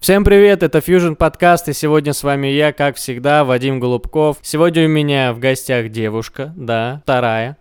Всем привет, это Fusion подкаст, и сегодня с вами я, как всегда, Вадим Голубков. Сегодня у меня в гостях девушка, да, вторая.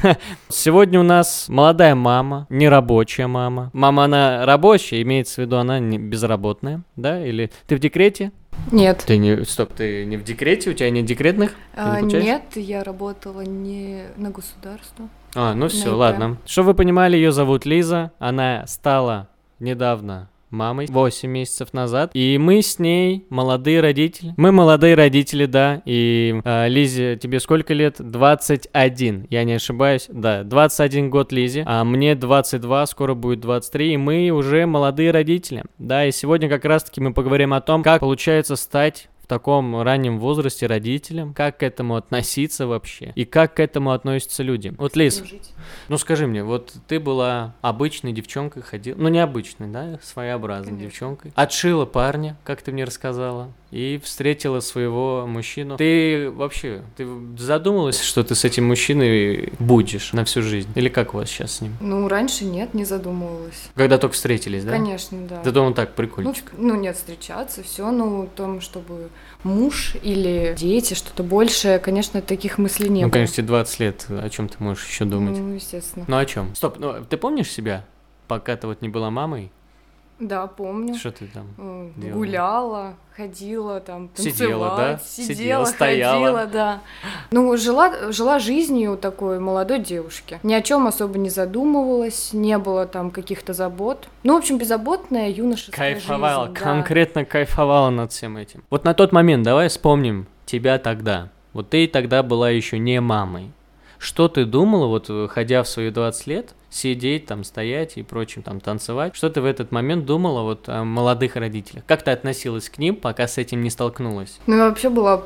Сегодня у нас молодая мама, нерабочая мама. Мама, она рабочая, имеется в виду, она не безработная, да? Или ты в декрете? Нет. Ты не, стоп, ты не в декрете, у тебя нет декретных? А, не получаешь? нет, я работала не на государство. А, ну все, ладно. Чтобы вы понимали, ее зовут Лиза. Она стала недавно мамой 8 месяцев назад. И мы с ней молодые родители. Мы молодые родители, да. И э, Лизе, тебе сколько лет? 21, я не ошибаюсь. Да, 21 год Лизе. А мне 22, скоро будет 23. И мы уже молодые родители. Да, и сегодня как раз-таки мы поговорим о том, как получается стать таком раннем возрасте родителям, как к этому относиться вообще, и как к этому относятся люди. Вот, Лиз, ну скажи мне, вот ты была обычной девчонкой, ходила, ну необычной, да, своеобразной Конечно. девчонкой, отшила парня, как ты мне рассказала, и встретила своего мужчину. Ты вообще, ты задумалась, что ты с этим мужчиной будешь на всю жизнь? Или как у вас сейчас с ним? Ну, раньше нет, не задумывалась. Когда только встретились, да? Конечно, да. Ты думал так, Ну, прикольчик. ну, нет, встречаться, все, ну, том, чтобы муж или дети, что-то большее, конечно, таких мыслей не Ну, было. конечно, тебе 20 лет, о чем ты можешь еще думать? Ну, естественно. Ну о чем? Стоп, ну ты помнишь себя, пока ты вот не была мамой? Да, помню. Что ты там? Э, делала? Гуляла, ходила там, Сидела, танцевать, да? Сидела, Сидела, стояла. ходила, да. Ну, жила, жила жизнью такой молодой девушки. Ни о чем особо не задумывалась, не было там каких-то забот. Ну, в общем, беззаботная юношеская Кайфовала, жизнь, да. конкретно кайфовала над всем этим. Вот на тот момент давай вспомним тебя тогда. Вот ты тогда была еще не мамой. Что ты думала, вот э, ходя в свои 20 лет, сидеть там, стоять и прочим, там, танцевать? Что ты в этот момент думала вот о молодых родителях? Как ты относилась к ним, пока с этим не столкнулась? Ну, я вообще была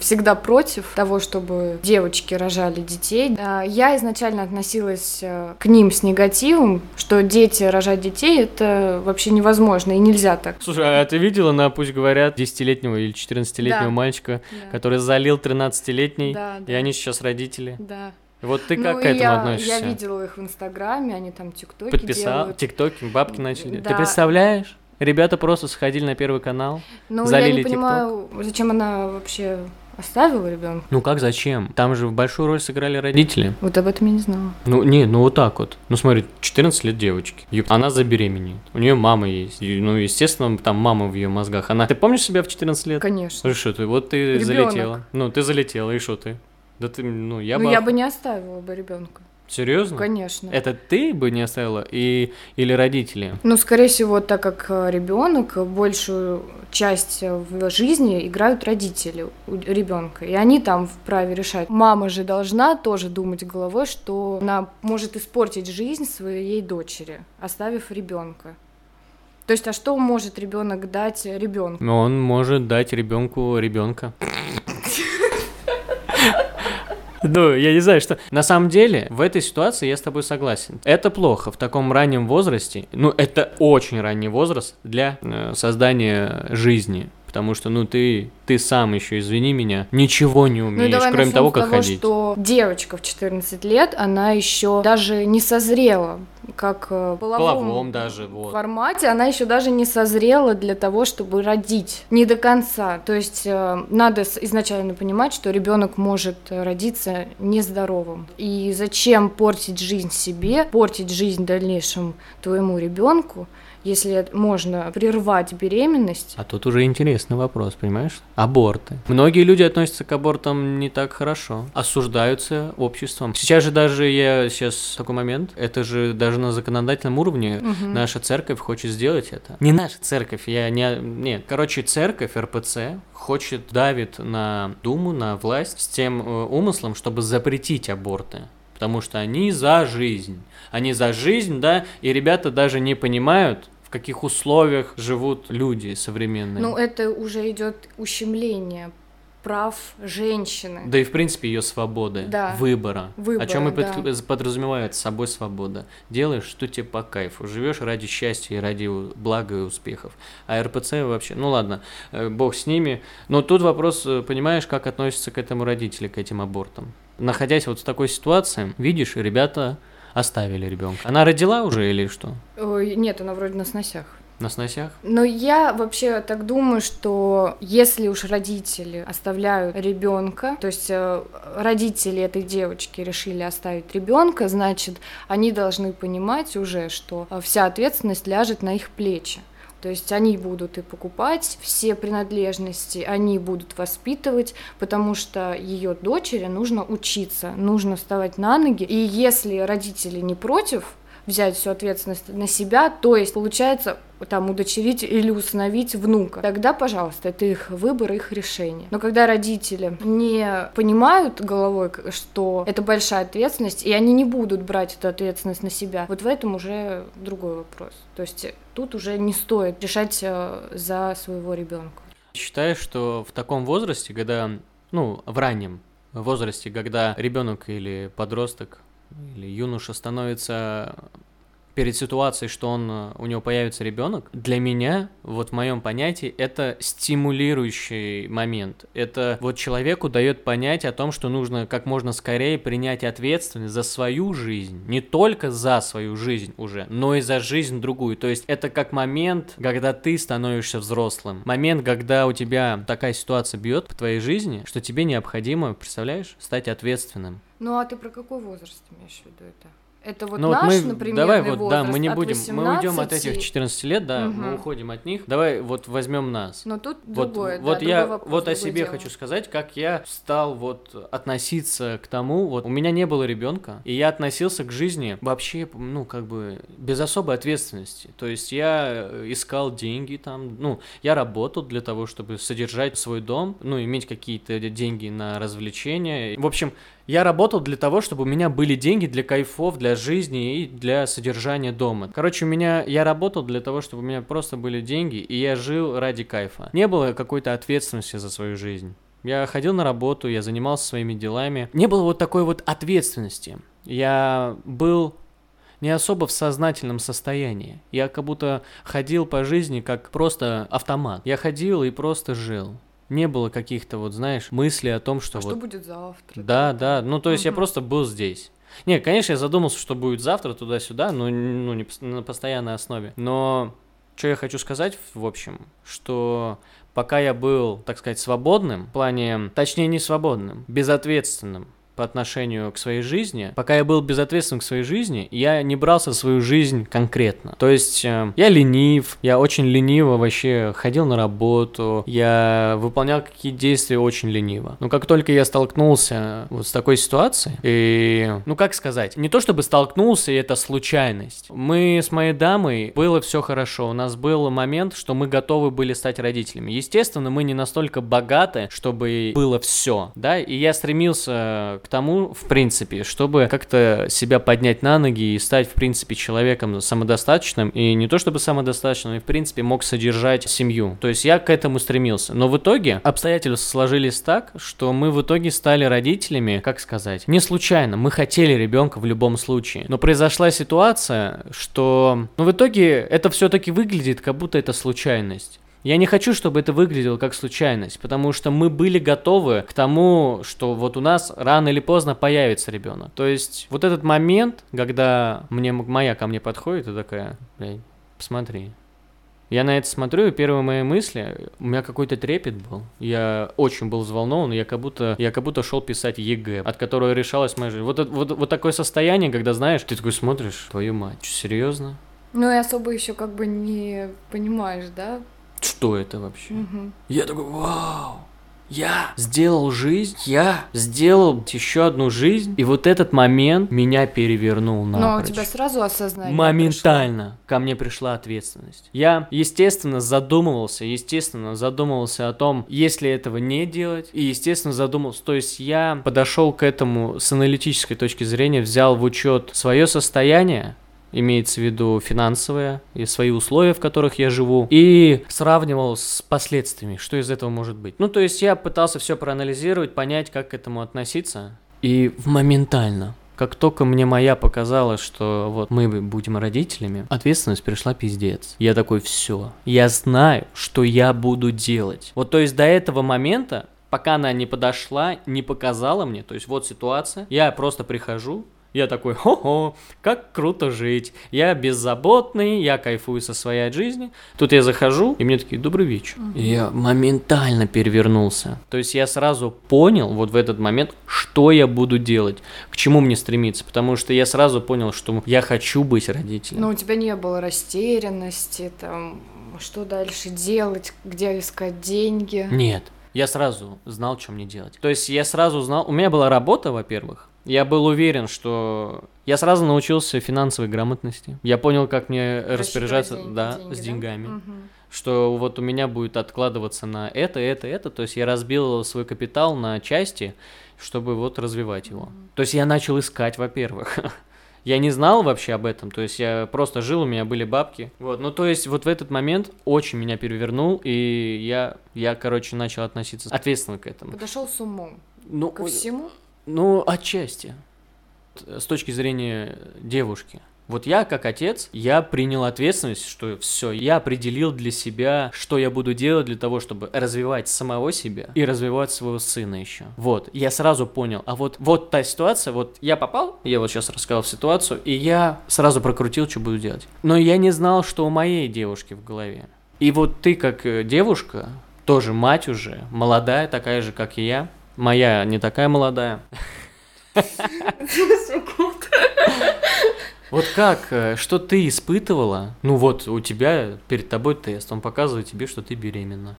всегда против того, чтобы девочки рожали детей. Я изначально относилась э, к ним с негативом, что дети рожать детей это вообще невозможно и нельзя так. Слушай, а ты видела на, пусть говорят, 10-летнего или 14-летнего Да. мальчика, Да. который залил 13-летний, Да, и да. они сейчас родители? Да. Вот ты Ну, как к и этому я, относишься? Я видела их в Инстаграме, они там тиктоки Подписал, делают. тиктоки, бабки начали. Ты Да. представляешь? Ребята просто сходили на первый канал. Ну, залили я не понимаю, зачем она вообще оставила ребенка. Ну как, зачем? Там же большую роль сыграли родители. Вот об этом я не знала. Ну, не, ну вот так вот. Ну смотри, 14 лет девочки. Ёп, Она забеременеет. У нее мама есть. И, ну, естественно, там мама в ее мозгах. Она. Ты помнишь себя в 14 лет? Конечно. Ну что ты, вот ты Ребёнок. залетела. Ну, ты залетела, и что ты? Да ты, ну, я ну, бы... я бы не оставила бы ребенка. Серьезно? Конечно. Это ты бы не оставила и... или родители? Ну, скорее всего, так как ребенок большую часть э, в жизни играют родители у ребенка, и они там вправе решать. Мама же должна тоже думать головой, что она может испортить жизнь своей дочери, оставив ребенка. То есть, а что может ребенок дать ребенку? Он может дать ребенку ребенка. Ну, я не знаю, что... На самом деле, в этой ситуации я с тобой согласен. Это плохо в таком раннем возрасте. Ну, это очень ранний возраст для э, создания жизни. Потому что, ну, ты, ты сам еще, извини меня, ничего не Ну, умеешь, давай кроме того, как того, ходить. что девочка в 14 лет, она еще даже не созрела, как э, в половом, Половом даже, вот. формате, она еще даже не созрела для того, чтобы родить. Не до конца. То есть э, надо изначально понимать, что ребенок может э, родиться нездоровым. И зачем портить жизнь себе, портить жизнь дальнейшему твоему ребенку, если можно прервать беременность? А тут уже интересный вопрос, понимаешь? Аборты. Многие люди относятся к абортам не так хорошо, осуждаются обществом. Сейчас же даже я сейчас такой момент, это же даже на законодательном уровне Мгм. наша церковь хочет сделать это. Не наша церковь, я не... Нет, короче, церковь, РПЦ, хочет, давит на Думу, на власть с тем э, умыслом, чтобы запретить аборты. Потому что они за жизнь. Они за жизнь, да, и ребята даже не понимают, каких условиях живут люди современные. Ну, это уже идет ущемление прав женщины. Да и в принципе ее свободы, Да. выбора. Выбора, О чем и да. под- подразумевает собой свобода. Делаешь, что тебе по кайфу. Живешь ради счастья и ради блага и успехов. А РПЦ вообще, ну ладно, э, бог с ними. Но тут вопрос, э, понимаешь, как относятся к этому родители, к этим абортам. Находясь вот в такой ситуации, видишь, ребята оставили ребенка. Она родила уже или что? Ой, нет, она вроде на сносях. На сносях? Но я вообще так думаю, что если уж родители оставляют ребенка, то есть э, родители этой девочки решили оставить ребенка, значит, они должны понимать уже, что э, вся ответственность ляжет на их плечи. То есть они будут и покупать все принадлежности, они будут воспитывать, потому что ее дочери нужно учиться, нужно вставать на ноги. И если родители не против, взять всю ответственность на себя, то есть получается там удочерить или усыновить внука, тогда, пожалуйста, это их выбор, их решение. Но когда родители не понимают головой, что это большая ответственность, и они не будут брать эту ответственность на себя, вот в этом уже другой вопрос. То есть тут уже не стоит решать э, за своего ребенка. Считаю, что в таком возрасте, когда, ну, в раннем возрасте, когда ребенок или подросток или юноша становится перед ситуацией, что он, э, у него появится ребенок, для меня, вот в моем понятии, это стимулирующий момент. Это вот человеку дает понять о том, что нужно как можно скорее принять ответственность за свою жизнь, не только за свою жизнь уже, но и за жизнь другую. То есть это как момент, когда ты становишься взрослым. Момент, когда у тебя такая ситуация бьет по твоей жизни, что тебе необходимо, представляешь, стать ответственным. Ну а ты про какой возраст имеешь в виду это? Это вот ну, наш, вот мы, например, давай вот, возраст да, мы не будем, 18... мы уйдем от этих 14 лет, да, угу. мы уходим от них. Давай вот возьмем нас. Но тут вот, другое, вот да, я вопрос, вот о себе дело. хочу сказать, как я стал вот относиться к тому, вот у меня не было ребенка, и я относился к жизни вообще, ну как бы без особой ответственности. То есть я э, искал деньги там, ну я работал для того, чтобы содержать свой дом, ну иметь какие-то деньги на развлечения. В общем, я работал для того, чтобы у меня были деньги для кайфов, для жизни и для содержания дома. Короче, у меня я работал для того, чтобы у меня просто были деньги, и я жил ради кайфа. Не было какой-то ответственности за свою жизнь. Я ходил на работу, я занимался своими делами. Не было вот такой вот ответственности. Я был не особо в сознательном состоянии. Я как будто ходил по жизни как просто автомат. Я ходил и просто жил не было каких-то вот, знаешь, мыслей о том, что а вот... что будет завтра? Да, да, ну то есть угу. я просто был здесь. Не, конечно, я задумался, что будет завтра туда-сюда, но ну, не на постоянной основе. Но что я хочу сказать, в общем, что пока я был, так сказать, свободным, в плане, точнее не свободным, безответственным, по отношению к своей жизни, пока я был безответственным к своей жизни, я не брался свою жизнь конкретно. То есть э, я ленив, я очень лениво вообще ходил на работу, я выполнял какие действия очень лениво. Но как только я столкнулся вот с такой ситуацией, и, ну как сказать, не то чтобы столкнулся, и это случайность. Мы с моей дамой, было все хорошо, у нас был момент, что мы готовы были стать родителями. Естественно, мы не настолько богаты, чтобы было все, да, и я стремился к тому, в принципе, чтобы как-то себя поднять на ноги и стать, в принципе, человеком самодостаточным, и не то чтобы самодостаточным, и, в принципе, мог содержать семью. То есть я к этому стремился. Но в итоге обстоятельства сложились так, что мы в итоге стали родителями, как сказать, не случайно, мы хотели ребенка в любом случае. Но произошла ситуация, что, ну, в итоге это все-таки выглядит, как будто это случайность. Я не хочу, чтобы это выглядело как случайность, потому что мы были готовы к тому, что вот у нас рано или поздно появится ребенок. То есть вот этот момент, когда мне моя ко мне подходит и такая, блядь, посмотри. Я на это смотрю, и первые мои мысли, у меня какой-то трепет был. Я очень был взволнован, я как будто, я как будто шел писать ЕГЭ, от которого решалась моя жизнь. Вот, вот, вот такое состояние, когда знаешь, ты такой смотришь, твою мать, что, серьезно? Ну и особо еще как бы не понимаешь, да, что это вообще? Угу. Я такой, вау, я сделал жизнь, я сделал еще одну жизнь, и вот этот момент меня перевернул напрочь. Но у тебя сразу осознание Моментально пришло. ко мне пришла ответственность. Я, естественно, задумывался, естественно, задумывался о том, если этого не делать, и, естественно, задумался, то есть я подошел к этому с аналитической точки зрения, взял в учет свое состояние, имеется в виду финансовые и свои условия, в которых я живу, и сравнивал с последствиями, что из этого может быть. Ну, то есть я пытался все проанализировать, понять, как к этому относиться, и моментально как только мне моя показала, что вот мы будем родителями, ответственность пришла пиздец. Я такой, все, я знаю, что я буду делать. Вот то есть до этого момента, пока она не подошла, не показала мне, то есть вот ситуация, я просто прихожу, Я такой, хо-хо, как круто жить. Я беззаботный, я кайфую со своей жизни. Тут я захожу, и мне такие, добрый вечер. И я моментально перевернулся. То есть я сразу понял вот в этот момент, что я буду делать, к чему мне стремиться. Потому что я сразу понял, что я хочу быть родителем. Но у тебя не было растерянности, там, что дальше делать, где искать деньги. Нет, я сразу знал, что мне делать. То есть я сразу знал, у меня была работа, во-первых, я был уверен, что я сразу научился финансовой грамотности. Я понял, как мне распоряжаться, деньги, да, деньги, с да? деньгами. Мгм. Что вот у меня будет откладываться на это, это, это. То есть я разбил свой капитал на части, чтобы вот развивать его. То есть я начал искать, во-первых. Я не знал вообще об этом, то есть я просто жил, у меня были бабки. Вот, ну то есть вот в этот момент очень меня перевернул, и я, я, короче, начал относиться ответственно к этому. Подошел с умом Ну, ко всему. Ну, отчасти. С точки зрения девушки. Вот я, как отец, я принял ответственность, что все, я определил для себя, что я буду делать для того, чтобы развивать самого себя и развивать своего сына еще. Вот, я сразу понял. А вот, вот та ситуация, вот я попал, я вот сейчас рассказал ситуацию, и я сразу прокрутил, что буду делать. Но я не знал, что у моей девушки в голове. И вот ты, как э, девушка, тоже мать уже, молодая, такая же, как и я, моя не такая молодая, Вот как, э, что ты испытывала? Ну вот у тебя перед тобой тест, он показывает тебе, что ты беременна.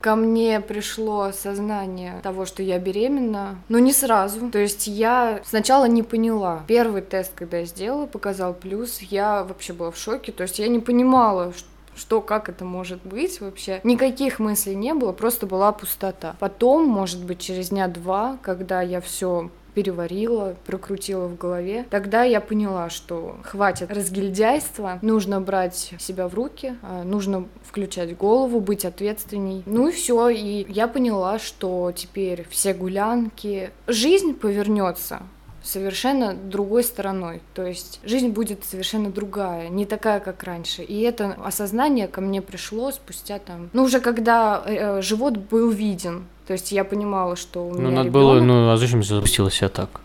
Ко мне пришло сознание того, что я беременна, но не сразу. То есть я сначала не поняла. Первый тест, когда я сделала, показал плюс, я вообще была в шоке. То есть я не понимала, ш- что, как это может быть вообще. Никаких мыслей не было, просто была пустота. Потом, может быть, через дня два, когда я все переварила, прокрутила в голове. Тогда я поняла, что хватит разгильдяйства, нужно брать себя в руки, а, нужно включать голову, быть ответственней. Ну и все, и я поняла, что теперь все гулянки, жизнь повернется совершенно другой стороной. То есть жизнь будет совершенно другая, не такая, как раньше. И это осознание ко мне пришло спустя там... Ну, уже когда э, э, живот был виден. То есть я понимала, что у Ну, меня надо было, ребёнок. ну, а зачем запустила себя так?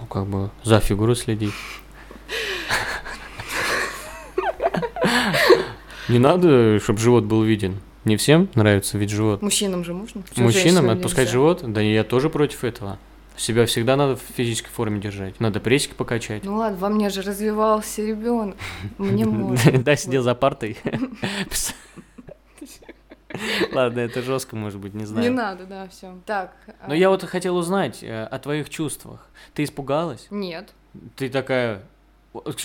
Ну, как бы, за фигуру следить. Не надо, чтобы живот был виден. Не всем нравится вид живот. Мужчинам же можно. Мужчинам отпускать живот? Да я тоже против этого. Себя всегда надо в физической форме держать. Надо прессики покачать. Ну ладно, во мне же развивался ребенок. Мне можно. Да, сидел за партой. Ладно, это жестко, может быть, не Не знаю. надо, да, все. Так. Но а, я вот хотел узнать э, о твоих чувствах. Ты испугалась? Нет. Ты такая...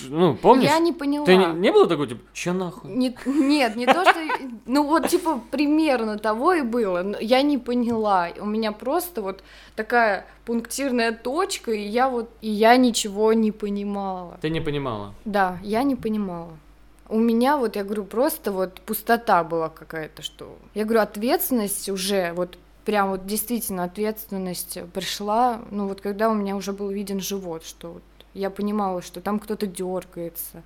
Ну, помнишь? Я не поняла. Ты не, не было такой, типа, чё нахуй? Не- нет, не то, что... Ну, вот, типа, примерно того и было. но Я не поняла. У меня просто вот такая пунктирная точка, и я вот... И я ничего не понимала. Ты не понимала. Да, я не понимала. У меня вот, я говорю, просто вот пустота была какая-то, что... Я говорю, ответственность уже, вот прям вот действительно ответственность пришла, ну вот когда у меня уже был виден живот, что вот я понимала, что там кто-то дергается,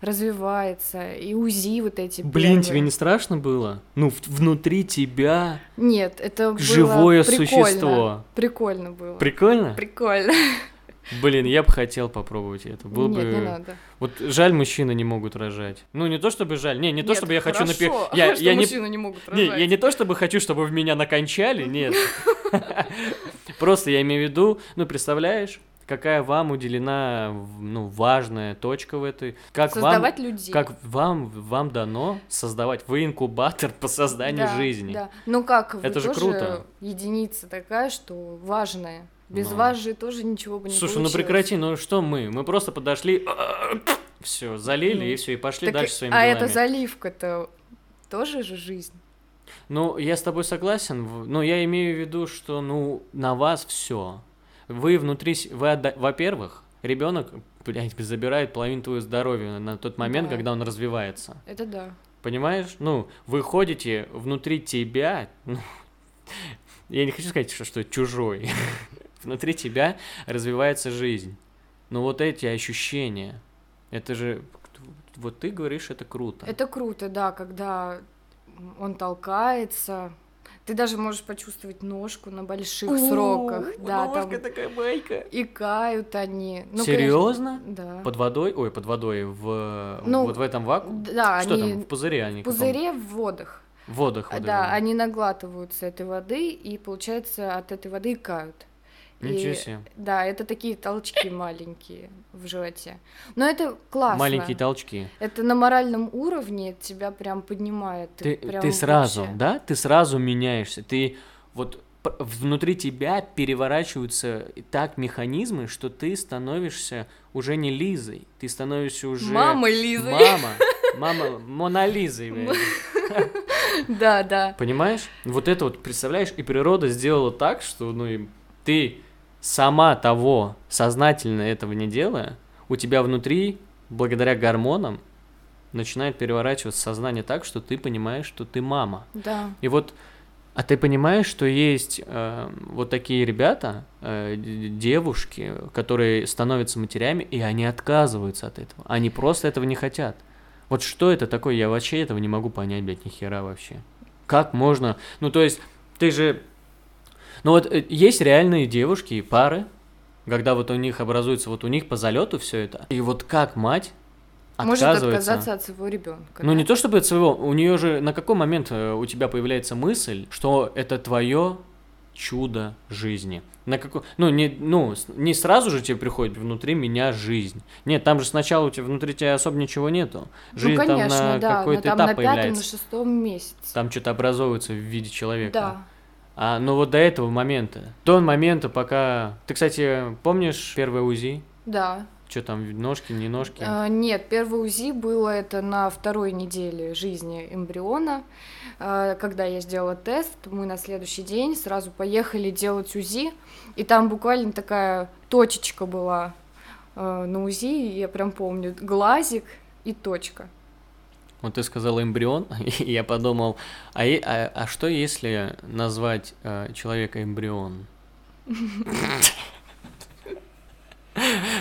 развивается, и УЗИ вот эти Блин, первые. тебе не страшно было? Ну, внутри тебя Нет, это было живое прикольно. существо. Прикольно было. Прикольно? Прикольно. Блин, я бы хотел попробовать это. Было Нет, бы... не надо. Вот жаль, мужчины не могут рожать. Ну, не то чтобы жаль. Не, не то Нет, чтобы я хочу напи... Я, что я не... мужчины не могут Не, рожать? я не то чтобы хочу, чтобы в меня накончали, нет. Просто я имею в виду, ну, представляешь, какая вам уделена, ну, важная точка в этой. Как Создавать вам, людей. как вам, вам дано создавать. Вы инкубатор по созданию Да, жизни. Да. Ну как, вы Это же круто. единица такая, что важная. Без Ну. вас же тоже ничего бы не Слушай, ну получилось. прекрати, ну что мы? Мы просто подошли, все, залили Ну, и все, и пошли Так, дальше своими а делами. эта заливка-то тоже же жизнь. Ну, я с тобой согласен, но я имею в виду, что, ну, на вас все. Вы внутри, вы, отда- во-первых, ребенок, блядь, забирает половину твоего здоровья на тот момент, Да. когда он развивается. Это да. Понимаешь? Ну, вы ходите внутри тебя, ну, я не хочу сказать, что, что чужой. внутри тебя развивается жизнь. Но вот эти ощущения, это же, вот ты говоришь, это круто. Это круто, да, когда он толкается, Ты даже можешь почувствовать ножку на больших сроках. Да, ножка там такая майка. и кают они. Ну, Серьезно? конечно, Да. Под водой? Ой, под водой в Ну, вот в этом вакууме? Да, Что они там, в пузыре они? в пузыре в водах. В водах. да, это. они наглатываются этой воды, и, получается, от этой воды икают. Ничего И- себе. Да, это такие толчки маленькие в животе. Но это классно. Маленькие толчки. Это на моральном уровне тебя прям поднимает. Ты, прям ты сразу, вообще- да? Ты сразу меняешься. Ты вот внутри тебя переворачиваются так механизмы, что ты становишься уже не Лизой. Ты становишься уже... Мама Лизы. Мама. Мама Мона Лизой. Да, да. Понимаешь? Вот это вот, представляешь, и природа сделала так, что, ну, и ты сама того, сознательно этого не делая, у тебя внутри, благодаря гормонам, начинает переворачиваться сознание так, что ты понимаешь, что ты мама. Да. И вот, а ты понимаешь, что есть э, вот такие ребята, э, девушки, которые становятся матерями, и они отказываются от этого. Они просто этого не хотят. Вот что это такое? Я вообще этого не могу понять, блядь, ни хера вообще. Как можно? Ну, то есть, ты же... Ну, вот э, есть реальные девушки и пары, когда вот у них образуется, вот у них по залету все это. И вот как мать Может отказаться от своего ребенка. Ну, не то чтобы от своего, у нее же на какой момент э, у тебя появляется мысль, что это твое чудо жизни? На какой, ну, не, ну, не сразу же тебе приходит внутри меня жизнь. Нет, там же сначала у тебя внутри тебя особо ничего нету. Жизнь ну, конечно, там на да. какой-то этап на пятом, появляется. на шестом месяце. Там что-то образовывается в виде человека. Да. А, ну вот до этого момента, до момента, пока... Ты, кстати, помнишь первое УЗИ? Да. Что там, ножки, не ножки? А, нет, первое УЗИ было это на второй неделе жизни эмбриона. А, Когда я сделала тест, мы на следующий день сразу поехали делать УЗИ, и там буквально такая точечка была а, на УЗИ, я прям помню, глазик и точка. Вот ты сказал эмбрион, и я подумал, а, а, а что если назвать э, человека эмбрион?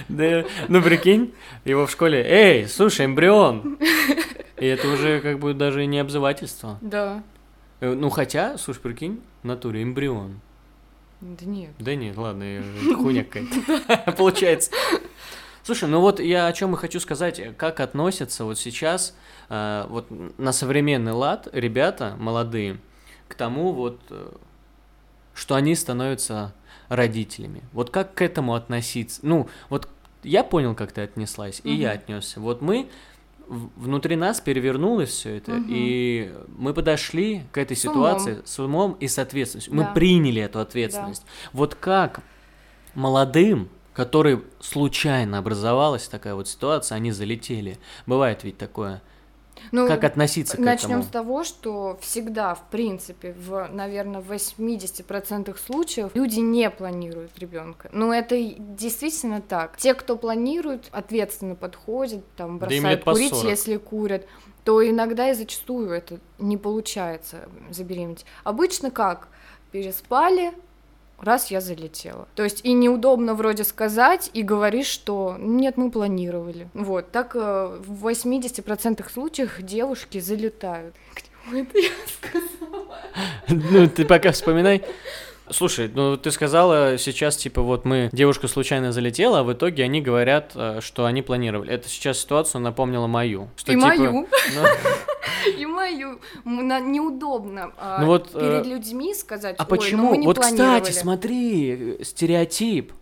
Да, ну прикинь, его в школе, эй, слушай, эмбрион! И это уже как бы даже не обзывательство. Да. Э, Ну хотя, слушай, прикинь, в натуре эмбрион. Да нет. Да нет, ладно, хуйня какая-то. Получается. Слушай, ну вот я о чем и хочу сказать, как относятся вот сейчас э, вот на современный лад ребята молодые к тому вот, э, что они становятся родителями. Вот как к этому относиться? Ну, вот я понял, как ты отнеслась, и я отнесся. Вот мы внутри нас перевернулось все это, Мгм. и мы подошли к этой С умом. ситуации с умом и с ответственностью. Мы Да. приняли эту ответственность. Вот как молодым, которые случайно образовалась такая вот ситуация, они залетели. Бывает ведь такое. Ну, Как относиться к Начнем этому? с того, что всегда, в принципе, в, наверное, 80% случаев люди не планируют ребенка. Ну, это действительно так. Те, кто планирует, ответственно подходят, там, Да бросают по курить, 40. если курят, то иногда и зачастую это не получается забеременеть. Обычно как? Переспали, раз я залетела. То есть и неудобно вроде сказать и говоришь, что нет, мы планировали. Вот, так э, в 80% случаев девушки залетают. К это я сказала? Ну, ты пока вспоминай. Слушай, ну ты сказала сейчас, типа, вот мы, девушка случайно залетела, а в итоге они говорят, э, что они планировали. Это сейчас ситуацию напомнила мою. Что, И типа, мою. ну, И мою. Неудобно а, Ну вот, перед э, людьми сказать, А «Ой, ну почему? вот, кстати, планировали». смотри, э, стереотип.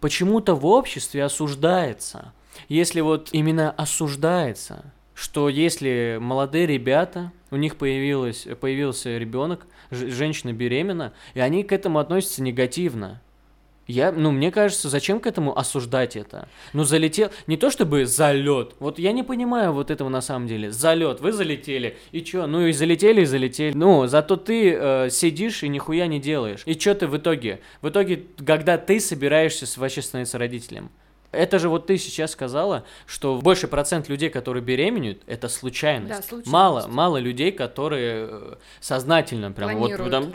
Почему-то в обществе осуждается. Если вот именно осуждается, что если молодые ребята, у них появилось, появился ребенок, женщина беременна, и они к этому относятся негативно. Я, ну, мне кажется, зачем к этому осуждать это? Ну, залетел, не то чтобы залет. Вот я не понимаю вот этого на самом деле. Залет, вы залетели, и чё? Ну, и залетели, и залетели. Ну, зато ты э, сидишь и нихуя не делаешь. И чё ты в итоге? В итоге, когда ты собираешься вообще становиться родителем, это же вот ты сейчас сказала, что больше процент людей, которые беременеют, это случайность. Да, случайность. Мало, мало людей, которые э, сознательно прям вот там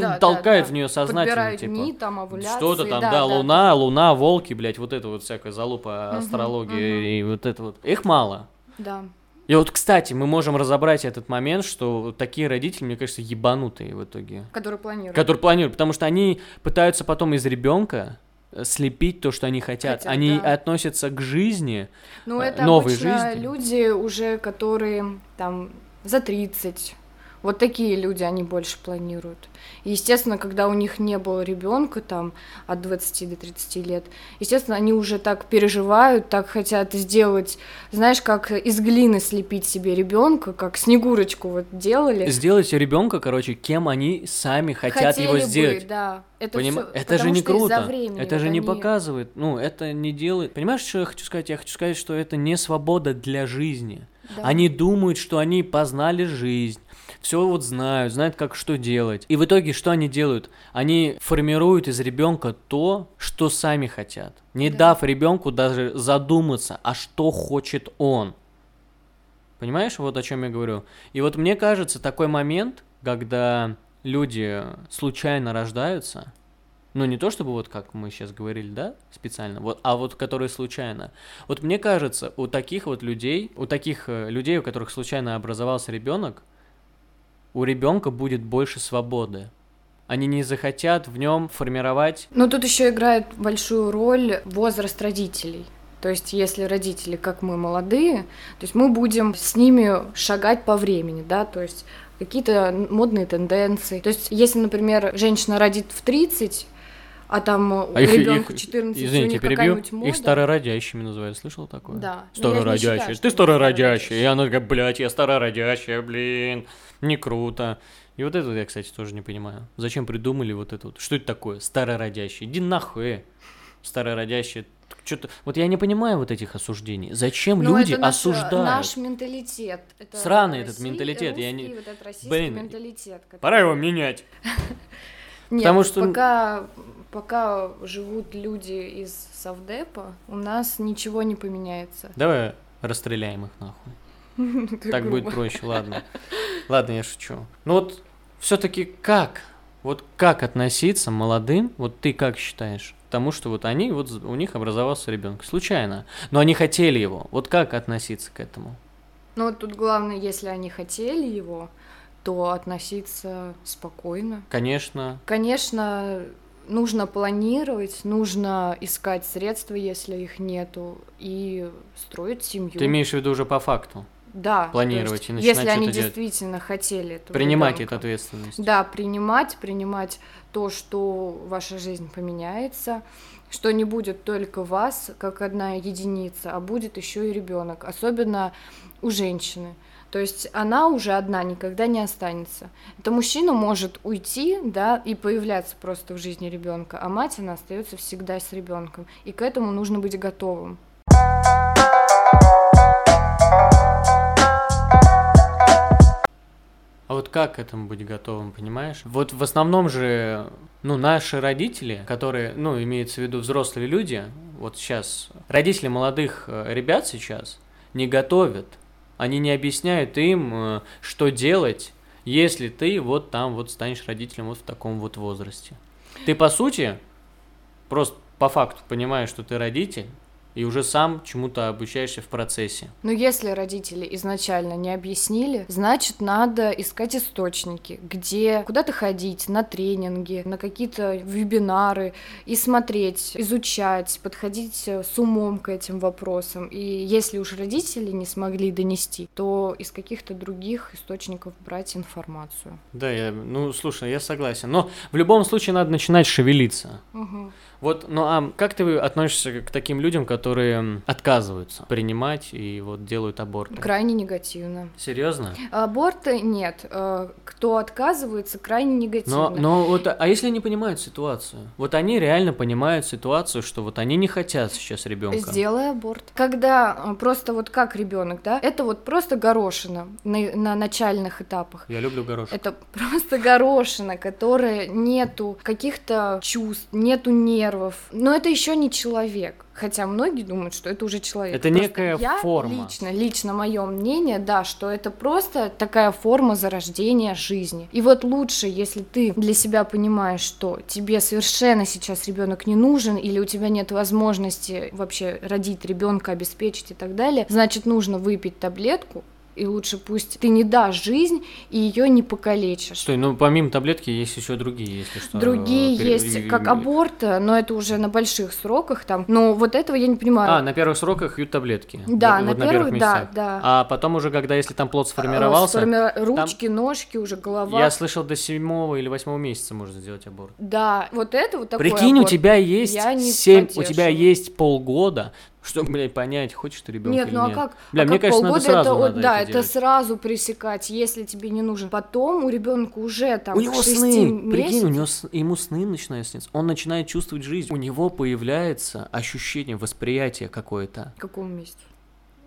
Да, толкают да, в нее да. сознательно, Подбирают типа. дни, там, овуляции. Что-то там, да, луна, луна, волки, блядь, вот это вот всякая залупа Мгм, астрологии мгм. и вот это вот. Их мало. Да. И вот, кстати, мы можем разобрать этот момент, что такие родители, мне кажется, ебанутые в итоге. Которые планируют. Которые планируют, потому что они пытаются потом из ребенка э, слепить то, что они хотят. Хотят, они да. относятся к жизни. Ну, э, это новой обычно жизни. люди уже, которые там за 30. Вот такие люди, они больше планируют. И, естественно, когда у них не было ребенка там от 20 до 30 лет, естественно, они уже так переживают, так хотят сделать, знаешь, как из глины слепить себе ребенка, как снегурочку вот делали. Сделать ребенка, короче, кем они сами хотят Хотели его бы, сделать. да. Это, Поним- всё- это же не круто. времени это же вот не они- показывает. Ну, это не делает. Понимаешь, что я хочу сказать? Я хочу сказать, что это не свобода для жизни. Да. Они думают, что они познали жизнь, все вот знают, знают, как что делать. И в итоге что они делают? Они формируют из ребенка то, что сами хотят, не Да. дав ребенку даже задуматься, а что хочет он. Понимаешь, вот о чем я говорю? И вот мне кажется, такой момент, когда люди случайно рождаются, ну не то чтобы вот как мы сейчас говорили, да, специально, вот, а вот которые случайно. Вот мне кажется, у таких вот людей, у таких э, людей, у которых случайно образовался ребенок, у ребенка будет больше свободы. Они не захотят в нем формировать Но тут еще играет большую роль возраст родителей. То есть, если родители, как мы, молодые, то есть мы будем с ними шагать по времени, да, то есть какие-то модные тенденции. То есть, если, например, женщина родит в 30, а там А у их- ребенка их- 14, у Извините, них перебью. мода. Их старородящими называют. Слышал такое? Да. Но не Старородящая. Ты старородящая. И она такая, блядь, я старородящая, блин. Не круто. И вот это я, кстати, тоже не понимаю. Зачем придумали вот это вот? Что это такое? Старородящий. Иди нахуй. Старородящий. Что-то... Вот я не понимаю вот этих осуждений. Зачем Ну, люди это наш, осуждают? Наш менталитет. Это Сраный этот Россия- менталитет, я не- вот этот российский Блин, менталитет. который- Пора его менять. Нет, Потому что- пока, пока живут люди из Совдепа, у нас ничего не поменяется. Давай расстреляем их нахуй. Так будет проще, ладно. Ладно, я шучу. Ну вот, все-таки как? Вот как относиться молодым, вот ты как считаешь, тому, что вот они, вот у них образовался ребенок, случайно, но они хотели его, вот как относиться к этому? Но вот тут главное, если они хотели его, то относиться спокойно. Конечно, Конечно, нужно планировать, нужно искать средства, если их нету, и строить семью. ты имеешь в виду уже по факту, да, планировать есть, и начинать Если они делать. действительно хотели этого принимать ребёнка. эту ответственность. Да, принимать, принимать то, что ваша жизнь поменяется, что не будет только вас как одна единица, а будет еще и ребенок, особенно у женщины. То есть она уже одна никогда не останется. Это мужчина может уйти, да, и появляться просто в жизни ребенка, а мать она остается всегда с ребенком. И к этому нужно быть готовым. А вот как к этому быть готовым, понимаешь? Вот в основном же, ну, наши родители, которые, ну, имеется в виду взрослые люди, вот сейчас, родители молодых э, ребят сейчас не готовят, они не объясняют им, э, что делать, если ты вот там вот станешь родителем вот в таком вот возрасте. Ты, по сути, просто по факту понимаешь, что ты родитель, и уже сам чему-то обучаешься в процессе. Но если родители изначально не объяснили, значит, надо искать источники, где куда-то ходить, на тренинги, на какие-то вебинары и смотреть, изучать, подходить э, с умом к этим вопросам. И если уж родители не смогли донести, то из каких-то других источников брать информацию. Да, я, ну, слушай, я согласен. Но в любом случае надо начинать шевелиться. Мгм. Вот, ну а как ты относишься к таким людям, которые отказываются принимать и вот делают аборты? Крайне негативно. Серьезно? Аборты нет. Э, Кто отказывается, крайне негативно. Но, но вот, а если они понимают ситуацию? Вот они реально понимают ситуацию, что вот они не хотят сейчас ребенка. Сделай аборт. Когда э, просто вот как ребенок, да, это вот просто горошина на, на начальных этапах. Я люблю горошек. Это просто горошина, которая нету каких-то чувств, нету нервов. Но это еще не человек. Хотя многие думают, что это уже человек. Это Просто некая я форма. Лично, лично мое мнение, да, что это просто такая форма зарождения жизни. И вот лучше, если ты для себя понимаешь, что тебе совершенно сейчас ребенок не нужен, или у тебя нет возможности вообще родить ребенка, обеспечить и так далее, значит, нужно выпить таблетку и лучше пусть ты не дашь жизнь и ее не покалечишь. Стой, ну помимо таблетки есть еще другие, если что. Другие Пере- есть, как аборт, но это уже на больших сроках там. Но вот этого я не понимаю. А, на первых сроках пьют таблетки. Да, Вот на первых первых, да, да. А потом уже, когда если там плод А, сформировался, сформи- Ручки, ножки, уже голова. я слышал, до седьмого или восьмого месяца можно сделать аборт. Да, вот это вот такой Прикинь, у аборт. тебя есть семь, у тебя есть полгода, чтобы, блядь, понять, хочешь ты ребенка Нет, или ну а нет. как? Бля, а мне как кажется, надо полгода сразу это, надо да, это это делать. сразу пресекать, если тебе не нужен. Потом у ребенка уже там у него сны, прикинь, месяцев- у него ему сны начинают сниться, он начинает чувствовать жизнь, у него появляется ощущение, восприятие какое-то. В каком месяце?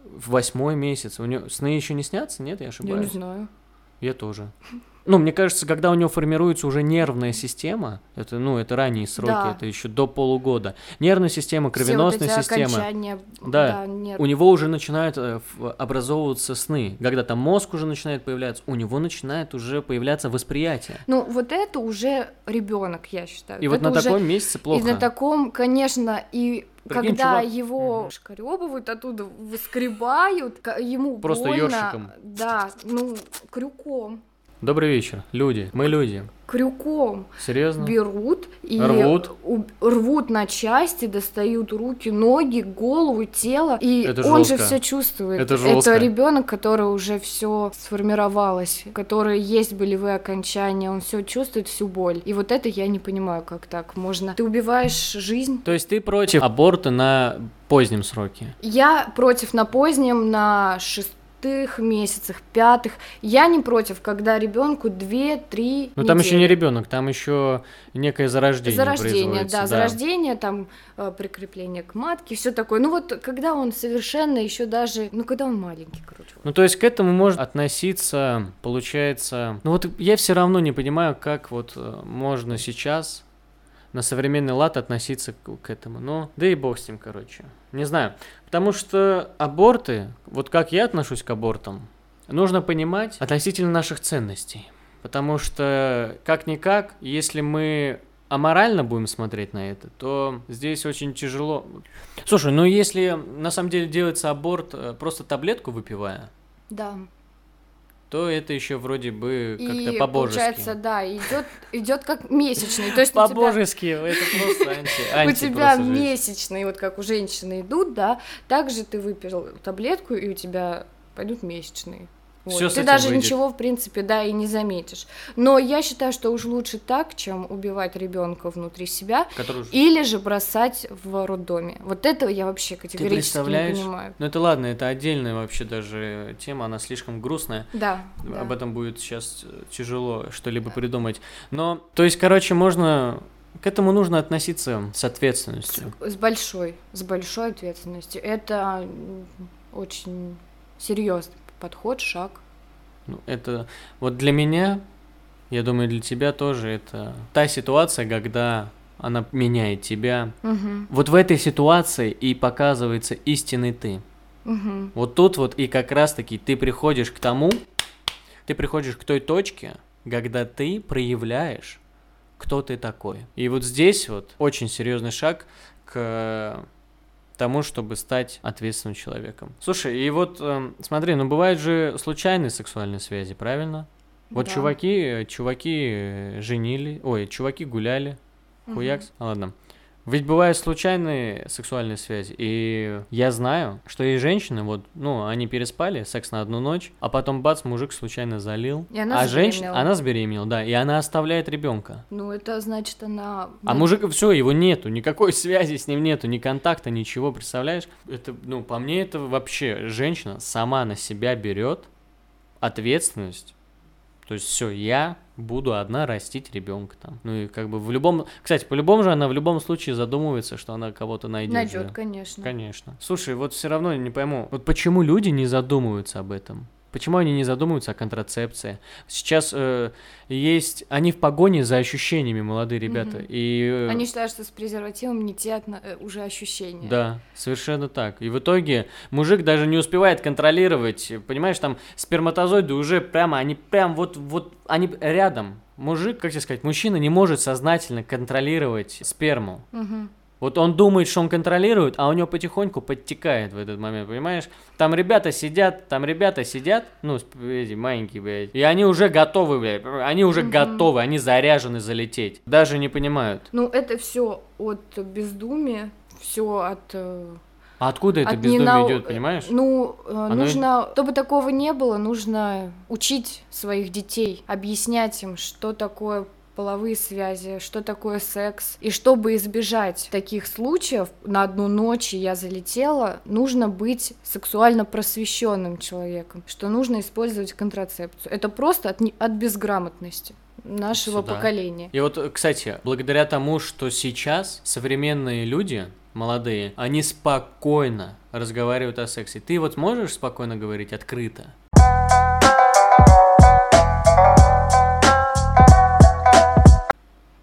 В восьмой месяц, у него сны еще не снятся, нет, я Я ошибаюсь? не знаю. Я тоже. Ну, мне кажется, когда у него формируется уже нервная система, это, ну, это ранние сроки, Да. это еще до полугода. Нервная система, кровеносная Все вот система. окончания, Да, нерв- У него уже начинают э, образовываться сны. Когда там мозг уже начинает появляться, у него начинает уже появляться восприятие. Ну, вот это уже ребенок, я считаю. И вот это на уже- таком месяце плохо. И на таком, конечно, и Прикинь, когда чувак- его шкаребывают оттуда, выскребают, ему Просто больно, ёршиком. Да, ну, крюком. Добрый вечер, люди. Мы люди. Крюком Серьезно? берут и Рвут? рвут на части, достают руки, ноги, голову, тело. И Это он жестко. же все чувствует. Это жестко. ребенок, который уже все сформировалось, который есть болевые окончания, он все чувствует, всю боль. И вот это я не понимаю, как так можно. Ты убиваешь жизнь. То есть ты против аборта на позднем сроке? Я против на позднем, на шестых месяцах, пятых. Я не против, когда ребенку 2-3 Ну там еще не ребенок, там еще некое зарождение. Зарождение, производится, да, зарождение, там э, прикрепление к матке, все такое. Ну вот когда он совершенно еще даже, ну когда он маленький, короче. Ну, то есть к этому можно относиться, получается... Ну, вот я все равно не понимаю, как вот э, можно сейчас на современный лад относиться к, к этому. Ну, да и бог с ним, короче. Не знаю. Потому что аборты, вот как я отношусь к абортам, нужно понимать относительно наших ценностей. Потому что, как-никак, если мы аморально будем смотреть на это, то здесь очень тяжело. Слушай, ну если на самом деле делается аборт э, просто таблетку выпивая, Да. То это еще вроде бы как-то по-божески. получается, да, идет идет как месячный. То есть По-божески, это просто анти, у тебя месячные, вот как у женщины идут, да, также ты выпил таблетку, и у тебя пойдут месячные. Вот. Всё с Ты даже выйдет. ничего, в принципе, да, и не заметишь. Но я считаю, что уж лучше так, чем убивать ребенка внутри себя, Который или же бросать в роддоме. Вот этого я вообще категорически не представляешь? понимаю. Ну это ладно, это отдельная вообще даже тема, она слишком грустная. Да. да. Об этом будет сейчас э, тяжело что-либо придумать. Но, то есть, короче, можно... К этому нужно относиться с ответственностью. С большой, с большой ответственностью. Это очень серьезный подход, шаг. Ну, это вот для меня, я думаю, для тебя тоже это та ситуация, когда она меняет тебя. Мгм, Вот в этой ситуации и показывается истинный ты. мгм. Вот тут вот и как раз-таки ты приходишь к тому, ты приходишь к той точке, когда ты проявляешь, кто ты такой. И вот здесь вот очень серьезный шаг к тому, чтобы стать ответственным человеком. Слушай, и вот эм, смотри, ну бывают же случайные сексуальные связи, правильно? Вот Да. чуваки, э, чуваки э, женили, ой, чуваки гуляли, Мгм. хуякс, А, ладно. Ведь бывают случайные сексуальные связи, и я знаю, что и женщины, вот, ну, они переспали, секс на одну ночь, а потом бац, мужик случайно залил, И она а женщина, она забеременела, да, и она оставляет ребенка. Ну, это значит, она... А ну, мужик, все, его нету, никакой связи с ним нету, ни контакта, ничего, представляешь? Это, ну, по мне, это вообще женщина сама на себя берет ответственность. То есть все, я буду одна растить ребенка там. Ну и как бы в любом, кстати, по-любому же она в любом случае задумывается, что она кого-то найдет. Найдет, же. конечно. Конечно. Слушай, вот все равно не пойму, вот почему люди не задумываются об этом? Почему они не задумываются о контрацепции? Сейчас э, есть, они в погоне за ощущениями, молодые ребята, Мгм. и э, Они считают, что с презервативом не те отно- э, уже ощущения. да, совершенно так. И в итоге мужик даже не успевает контролировать, понимаешь, там сперматозоиды уже прямо, они прям вот, вот, они рядом. Мужик, как тебе сказать, мужчина не может сознательно контролировать сперму. Мгм. Вот он думает, что он контролирует, а у него потихоньку подтекает в этот момент, понимаешь? Там ребята сидят, там ребята сидят, ну, эти маленькие, блядь, и они уже готовы, блядь, они уже Мгм. готовы, они заряжены залететь. Даже не понимают. Ну, это все от бездумия, все от... э, А откуда это от бездумие ненау- идет, понимаешь? Ну, э, Оно- нужно, чтобы такого не было, нужно учить своих детей, объяснять им, что такое половые связи, что такое секс. И чтобы избежать таких случаев, на одну ночь я залетела, нужно быть сексуально просвещенным человеком, что нужно использовать контрацепцию. Это просто от, не- от безграмотности нашего Сюда. поколения. И вот, кстати, благодаря тому, что сейчас современные люди, молодые, они спокойно разговаривают о сексе. Ты вот можешь спокойно говорить открыто?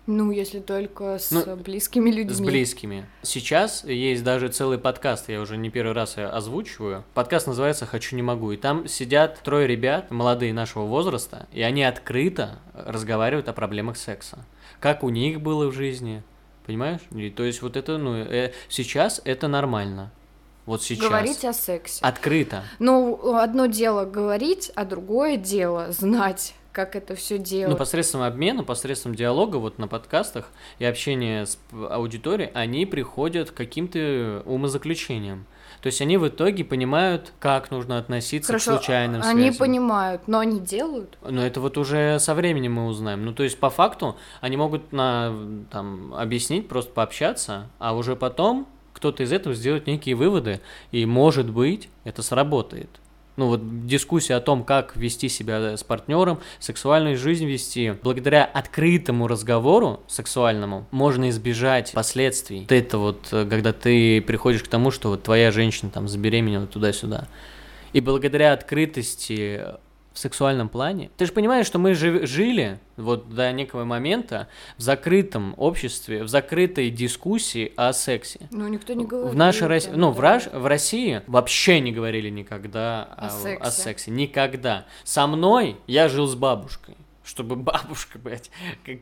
Ну, если только с Ну, близкими людьми. С близкими. Сейчас есть даже целый подкаст, я уже не первый раз озвучиваю. Подкаст называется «Хочу, не могу». И там сидят трое ребят, молодые нашего возраста, и они открыто разговаривают о проблемах секса. Как у них было в жизни, понимаешь? И, то есть вот это, ну, э, сейчас это нормально. Вот сейчас. Говорить о сексе. Открыто. Ну, одно дело говорить, а другое дело знать, как это все Ну, делать. посредством обмена, посредством диалога вот на подкастах и общения с аудиторией, они приходят к каким-то умозаключениям. То есть они в итоге понимают, как нужно относиться Хорошо, к случайным они связям. понимают, но они делают. Но это вот уже со временем мы узнаем. Ну, то есть, по факту, они могут на, там, объяснить, просто пообщаться, а уже потом кто-то из этого сделает некие выводы, и, может быть, это сработает. Ну, вот дискуссия о том, как вести себя с партнером, сексуальную жизнь вести, благодаря открытому разговору сексуальному, можно избежать последствий. Вот это вот, э, когда ты приходишь к тому, что вот твоя женщина там забеременела туда-сюда. И благодаря открытости в сексуальном плане. Ты же понимаешь, что мы жи- жили вот до некого момента в закрытом обществе, в закрытой дискуссии о сексе. Ну, никто не говорит. В нашей России, ну, в. Раш- в России вообще не говорили никогда О о, сексе. Никогда. Со мной я жил с бабушкой. Чтобы бабушка, блядь,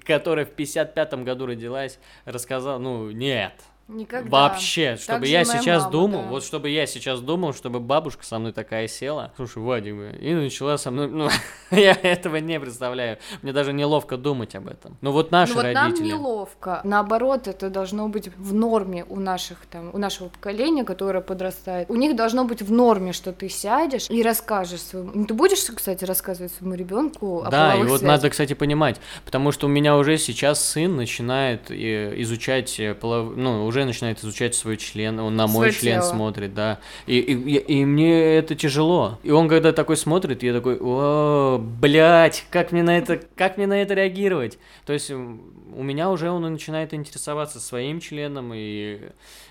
которая в 55-м году родилась, рассказала, ну, нет. Никогда. Вообще, чтобы Так же я сейчас мама, думал, да. вот чтобы я сейчас думал, чтобы бабушка со мной такая села, слушай, Вадик, бля, и начала со мной, ну, я этого не представляю, мне даже неловко думать об этом. Ну вот наши Ну вот нам родители. неловко. Наоборот, это должно быть в норме у наших там, у нашего поколения, которое подрастает. У них должно быть в норме, что ты сядешь и расскажешь своему. Ну, Ты будешь, кстати, рассказывать своему ребенку о Да, и вот связях? надо, кстати, понимать, потому что у меня уже сейчас сын начинает э, изучать, э, ну, уже начинает изучать свой член, он на мой Своё член тело. смотрит, да, и, и, и- и мне это тяжело. И он когда такой смотрит, я такой, о, блядь, как мне на это, как мне на это реагировать? То есть у меня уже он начинает интересоваться своим членом и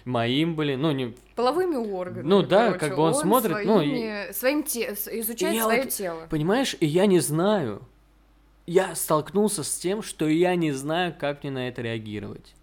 моим, блин, ну, не, Половыми органами. Ну да, короче. как бы он смотрит, ну, своими- своим те... изучает я свое вот- тело. Понимаешь, и я не знаю. Я столкнулся с тем, что я не знаю, как мне на это реагировать.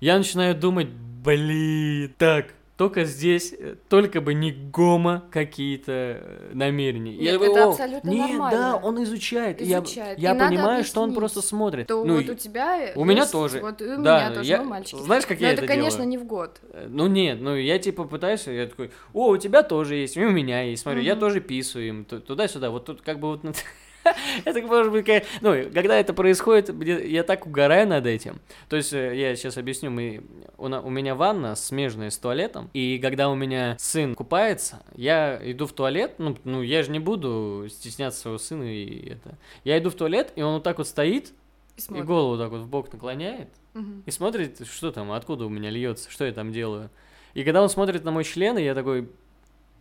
Я начинаю думать, блин, так, только здесь, э, только бы не гомо какие-то э, намерения. Нет, я это говорю, «О, абсолютно нет, нормально. да, он изучает. Я- Изучает. Я, надо понимаю, что он просто смотрит. То Ну, вот у тебя у меня есть- тоже. Вот у Да, меня тоже, я- мы мальчики. знаешь, как Но я это, это конечно, делаю? не в год. Э, Ну нет, ну я типа пытаюсь, я такой, о, у тебя тоже есть, и у меня есть, смотри, я Мгм. тоже писаю им, ту- туда-сюда, вот тут как бы вот... Это может быть, ну, когда это происходит, я так угораю над этим. То есть, э, я сейчас объясню, мы, у, меня ванна смежная с туалетом, и когда у меня сын купается, я иду в туалет, ну, ну я же не буду стесняться своего сына и это. Я иду в туалет, и он вот так вот стоит, И и смотрит. голову так вот в бок наклоняет, Мгм. и смотрит, что там, откуда у меня льется, что я там делаю. И когда он смотрит на мой член, и я такой,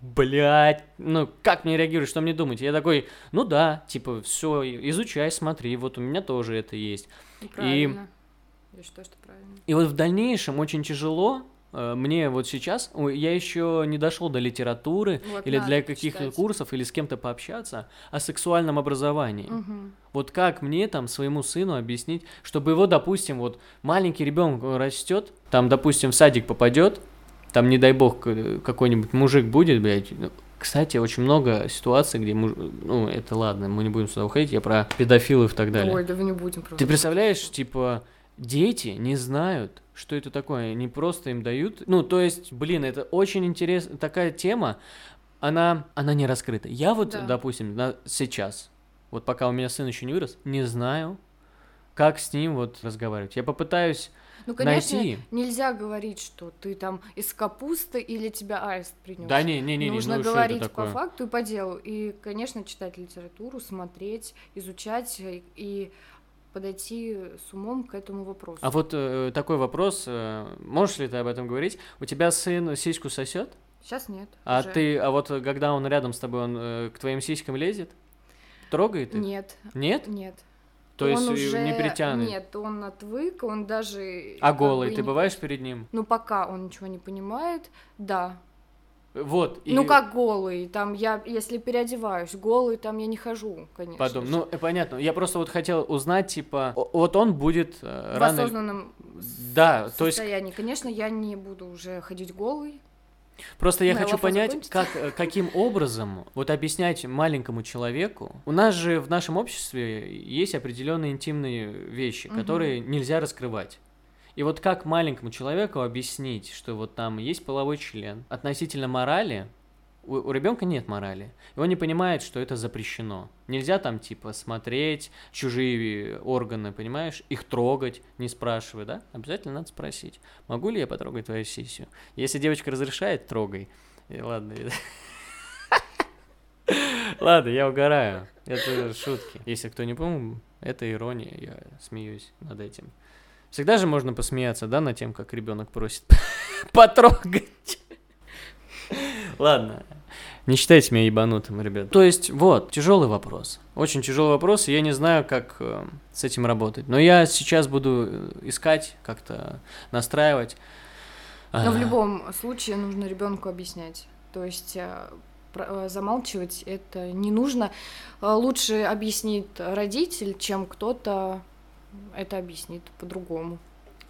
блядь, ну как мне реагировать, что мне думать? Я такой, ну да, типа, все, изучай, смотри, вот у меня тоже это есть. Ну, Правильно. Я считаю, что правильно. И вот в дальнейшем очень тяжело. э, Мне вот сейчас, я еще не дошел до литературы Вот или для каких-то курсов, или с кем-то пообщаться о сексуальном образовании. Мгм. Вот как мне там своему сыну объяснить, чтобы его, допустим, вот маленький ребенок растет, там, допустим, в садик попадет, там, не дай бог, какой-нибудь мужик будет, блядь. ну, Кстати, очень много ситуаций, где муж... Ну, это ладно, мы не будем сюда уходить, я про педофилов и так далее. Ой, да вы не будем просто. Ты представляешь, типа, дети не знают, что это такое, они просто им дают. Ну, то есть, блин, это очень интересная такая тема, она, она не раскрыта. Я вот, Да. допустим, на, сейчас, вот пока у меня сын еще не вырос, не знаю, как с ним вот разговаривать. Я попытаюсь Ну, конечно, найти. нельзя говорить, что ты там из капусты или тебя аист принес. Да не, не, не, не, Нужно ну говорить это такое? по факту и по делу. И, конечно, читать литературу, смотреть, изучать и, и подойти с умом к этому вопросу. А вот э, такой вопрос, э, можешь ли ты об этом говорить? У тебя сын сиську сосет? Сейчас нет. А уже. ты, а вот э, когда он рядом с тобой, он э, к твоим сиськам лезет? Трогает их? Нет, Нет? нет. То есть он э, уже... не притянет? Нет, он отвык, он даже... А как голый, ты не- бываешь перед ним? Ну, пока он ничего не понимает, да. Вот. и Ну, как голый, там я, если переодеваюсь, голый, там я не хожу, конечно Потом, ну, э, понятно. Я просто вот хотел узнать, типа, вот он будет э, в рано... осознанном Да, то есть состоянии. Конечно, я не буду уже ходить голый. Просто я Моя хочу понять, как, э, каким образом вот объяснять маленькому человеку. У нас же в нашем обществе есть определенные интимные вещи, Мгм. которые нельзя раскрывать. И вот как маленькому человеку объяснить, что вот там есть половой член относительно морали, у, ребенка нет морали. Он не понимает, что это запрещено. Нельзя там типа смотреть чужие органы, понимаешь, их трогать, не спрашивая, да? Обязательно надо спросить, могу ли я потрогать твою сисю? Если девочка разрешает, трогай. И ладно. Ладно, я угораю. Это шутки. Если кто не понял, это ирония, я смеюсь над этим. Всегда же можно посмеяться, да, над тем, как ребенок просит потрогать. Ладно, не считайте меня ебанутым, ребят. То есть, вот, тяжелый вопрос. Очень тяжелый вопрос, и я не знаю, как э, с этим работать. Но я сейчас буду э, искать, как-то настраивать. Но в А, любом случае нужно ребенку объяснять. То есть э, про- э, замалчивать это не нужно. Э, Лучше объяснит родитель, чем кто-то это объяснит по-другому.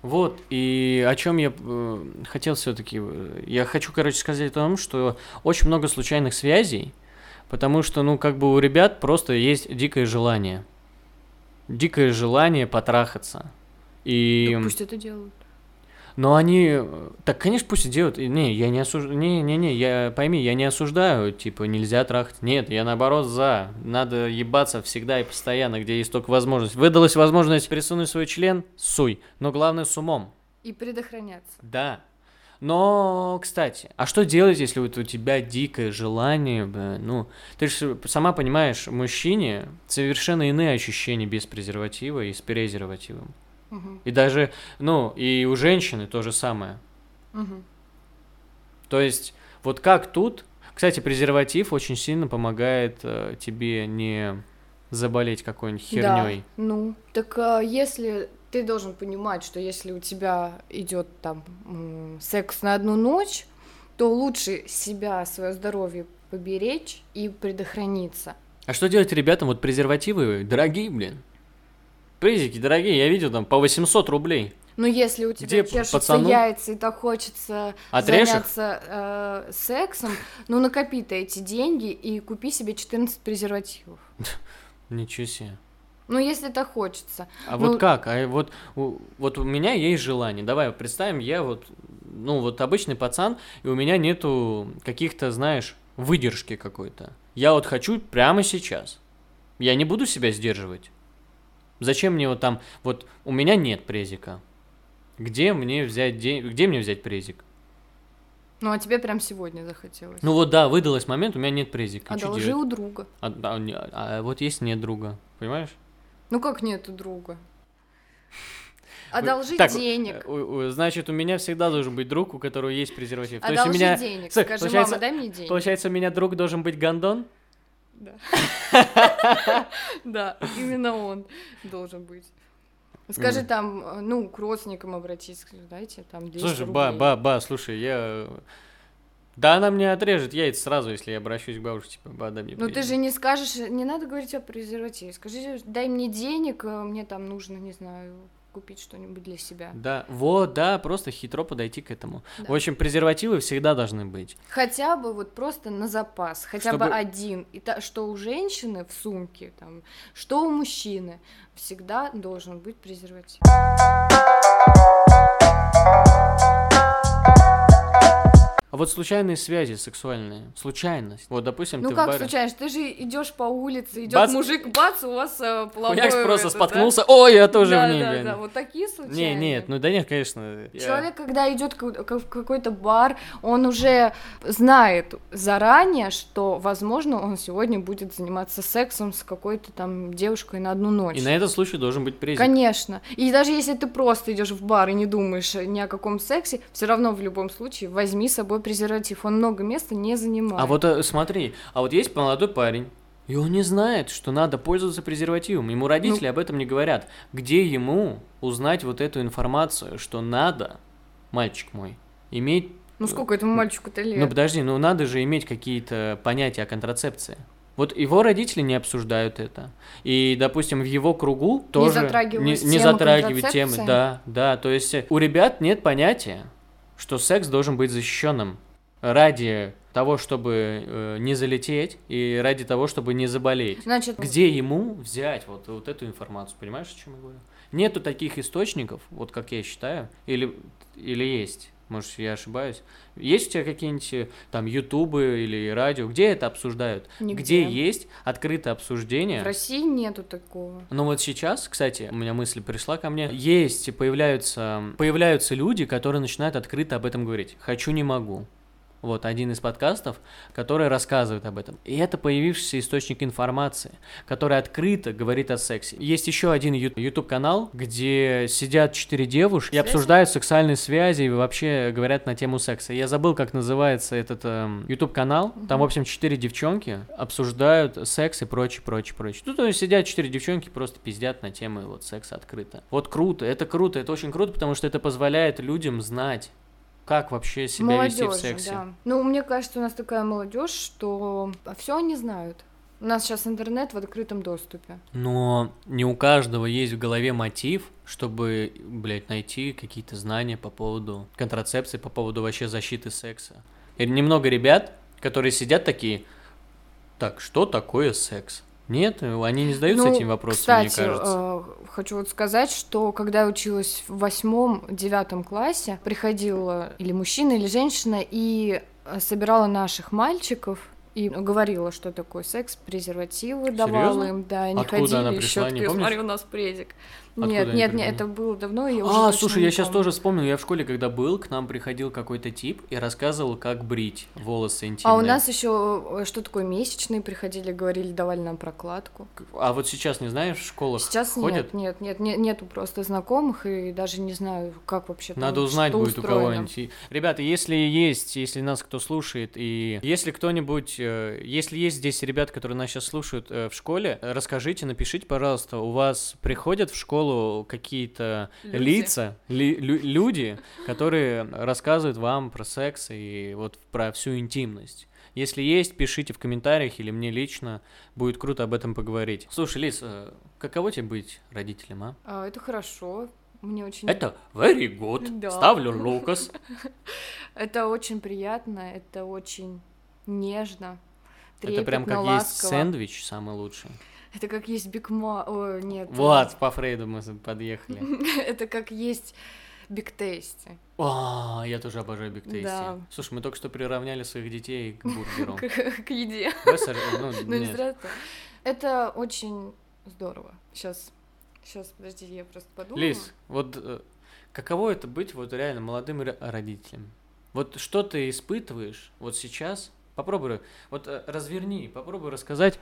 Вот, и о чем я э, хотел все-таки. Я хочу, короче, сказать о том, что очень много случайных связей, потому что, ну, как бы у ребят просто есть дикое желание. Дикое желание потрахаться. И... Так пусть это делают. Но они... Так, конечно, пусть и делают. Не, я не осуждаю... Не, не, не, я... Пойми, я не осуждаю, типа, нельзя трахать. Нет, я наоборот за. Надо ебаться всегда и постоянно, где есть только возможность. Выдалась возможность присунуть свой член, суй. Но главное с умом. И предохраняться. Да. Но, кстати, а что делать, если вот у тебя дикое желание, ну, ты же сама понимаешь, мужчине совершенно иные ощущения без презерватива и с презервативом. И даже, ну, и у женщины то же самое. Мгм. То есть, вот как тут, кстати, презерватив очень сильно помогает э, тебе не заболеть какой-нибудь херней. Да, ну, так а, если ты должен понимать, что если у тебя идет там секс на одну ночь, то лучше себя, свое здоровье поберечь и предохраниться. А что делать ребятам? Вот презервативы дорогие, блин. Презики дорогие, я видел там по 800 рублей. Но если у тебя Где чешутся пацану? яйца и так хочется Отрежь их? заняться э, сексом, ну накопи ты эти деньги и купи себе 14 презервативов. Ничего себе. Ну, если так хочется. А Ну- вот как? А вот, у- вот у меня есть желание. Давай представим, я вот, ну вот обычный пацан, и у меня нету каких-то, знаешь, выдержки какой-то. Я вот хочу прямо сейчас. Я не буду себя сдерживать. Зачем мне вот там, вот у меня нет презика. Где мне взять день, где мне взять презик? Ну, а тебе прям сегодня захотелось. Ну вот да, выдалось момент, у меня нет презика. Одолжи делать? у друга. А, а, не- а вот есть нет друга, понимаешь? Ну, как нет у друга? Одолжи Так, денег. э, значит, у меня всегда должен быть друг, у которого есть презерватив. То есть у Одолжи меня, денег. Скажи, получается- мама, дай мне денег. получается, у меня друг должен быть гондон? Да. Да, именно он должен быть. Скажи Мгм. там, э, ну, к родственникам обратись, дайте там 200 Слушай, ба, рублей. ба, ба, слушай, я... Да она мне отрежет яйца сразу, если я обращусь к бабушке, типа, ба, дай мне Ну ты презик». же не скажешь, не надо говорить о презервативе. Скажи, дай мне денег, э, мне там нужно, не знаю, купить что-нибудь для себя. Да, вот, да, просто хитро подойти к этому. Да. В общем, презервативы всегда должны быть. Хотя бы вот просто на запас, хотя Чтобы- бы один. И та, что у женщины в сумке, там, что у мужчины, всегда должен быть презерватив. А вот случайные связи сексуальные, случайность. Вот, допустим, Ну ты в как баре... случайно? Ты же идешь по улице, идет Бац! мужик, бац, у вас э, половое... Хуякс просто это, да? споткнулся, ой, я тоже да, в ней, да, блин. да, вот такие случайные. Не, нет, ну да нет, конечно. я- Человек, когда идет в какой-то бар, он уже знает заранее, что, возможно, он сегодня будет заниматься сексом с какой-то там девушкой на одну ночь. И на этот случай должен быть презик. Конечно. И даже если ты просто идешь в бар и не думаешь ни о каком сексе, все равно в любом случае возьми с собой презерватив. Он много места не занимает. А вот э, смотри, а вот есть молодой парень, и он не знает, что надо пользоваться презервативом. Ему родители об этом не говорят. Где ему узнать вот эту информацию, что надо, мальчик мой, иметь... Ну сколько этому мальчику-то лет? Ну подожди, ну надо же иметь какие-то понятия о контрацепции. Вот его родители не обсуждают это. И, допустим, в его кругу тоже не, не тема затрагивают темы. Да, да. То есть э, у ребят нет понятия, что секс должен быть защищенным ради того, чтобы э, не залететь и ради того, чтобы не заболеть. Значит, Где ему взять вот, вот эту информацию? Понимаешь, о чем я говорю? Нету таких источников, вот как я считаю, или, или есть, может, я ошибаюсь. Есть у тебя какие-нибудь э, там ютубы или радио, где это обсуждают? Нигде. Где есть открытое обсуждение? в России нету такого. Ну вот сейчас, кстати, у меня мысль пришла ко мне. Есть и появляются, появляются люди, которые начинают открыто об этом говорить. Хочу, не могу. Вот один из подкастов, который рассказывает об этом. И это появившийся источник информации, который открыто говорит о сексе. Есть еще один YouTube канал, где сидят четыре девушки и обсуждают сексуальные связи и вообще говорят на тему секса. Я забыл, как называется этот эм, YouTube канал. Там, в общем, четыре девчонки обсуждают секс и прочее, прочее, прочее. Ну, то есть сидят четыре девчонки, просто пиздят на темы вот секса открыто. Вот круто, это круто, это очень круто, потому что это позволяет людям знать, как вообще себя вести в Молодежи, сексе. да. Ну, мне кажется, у нас такая молодежь, что все они знают. У нас сейчас интернет в открытом доступе. Но не у каждого есть в голове мотив, чтобы, блядь, найти какие-то знания по поводу контрацепции, по поводу вообще защиты секса. И немного ребят, которые сидят такие, так, что такое секс? Нет, они не задаются Ну, этим вопросом, кстати, мне кажется. э, хочу вот сказать, что когда я училась в восьмом-девятом классе, приходила или мужчина, или женщина и э, собирала наших мальчиков и говорила, что такое секс, презервативы давала Серьезно? им, да, они Откуда ходили, она пришла, не щёткой, помнишь? смотри, у нас презик. Откуда нет, нет, нет, это было давно, и я уже А, слушай, я сейчас тоже вспомнил, я в школе, когда был, к нам приходил какой-то тип и рассказывал, как брить волосы интимные. А у нас еще что такое месячные приходили, говорили, давали нам прокладку. А вот сейчас, не знаешь, в школах Сейчас ходят? нет, нет, нет, нет, нету просто знакомых, и даже не знаю, как вообще Надо узнать будет у устроено. кого-нибудь. И- Ребята, если есть, если нас кто слушает, и если кто-нибудь, э, если есть здесь ребята, которые нас сейчас слушают э, в школе, э, расскажите, напишите, пожалуйста, у вас приходят в школу какие-то Люди. лица, ли- лю- люди, которые рассказывают вам про секс и вот про всю интимность. Если есть, пишите в комментариях или мне лично, будет круто об этом поговорить. Слушай, Лиз, э, каково тебе быть родителем, а? А, это хорошо, мне очень... Это very good. Да. Ставлю Лукас. Это очень приятно, это очень нежно. Это прям как есть сэндвич самый лучший. Это как есть бигма... О, нет. Вот, по Фрейду мы подъехали. Это как есть биг тейсти. О, я тоже обожаю Биг Тейсти. Да. Слушай, мы только что приравняли своих детей к бургеру. К еде. Ну, Ну, не зря это. Очень здорово. Сейчас, сейчас, подожди, я просто подумаю. Лиз, вот э, каково это быть вот реально молодым ро- родителем? Вот что ты испытываешь вот сейчас? Попробуй, вот э, разверни, попробуй рассказать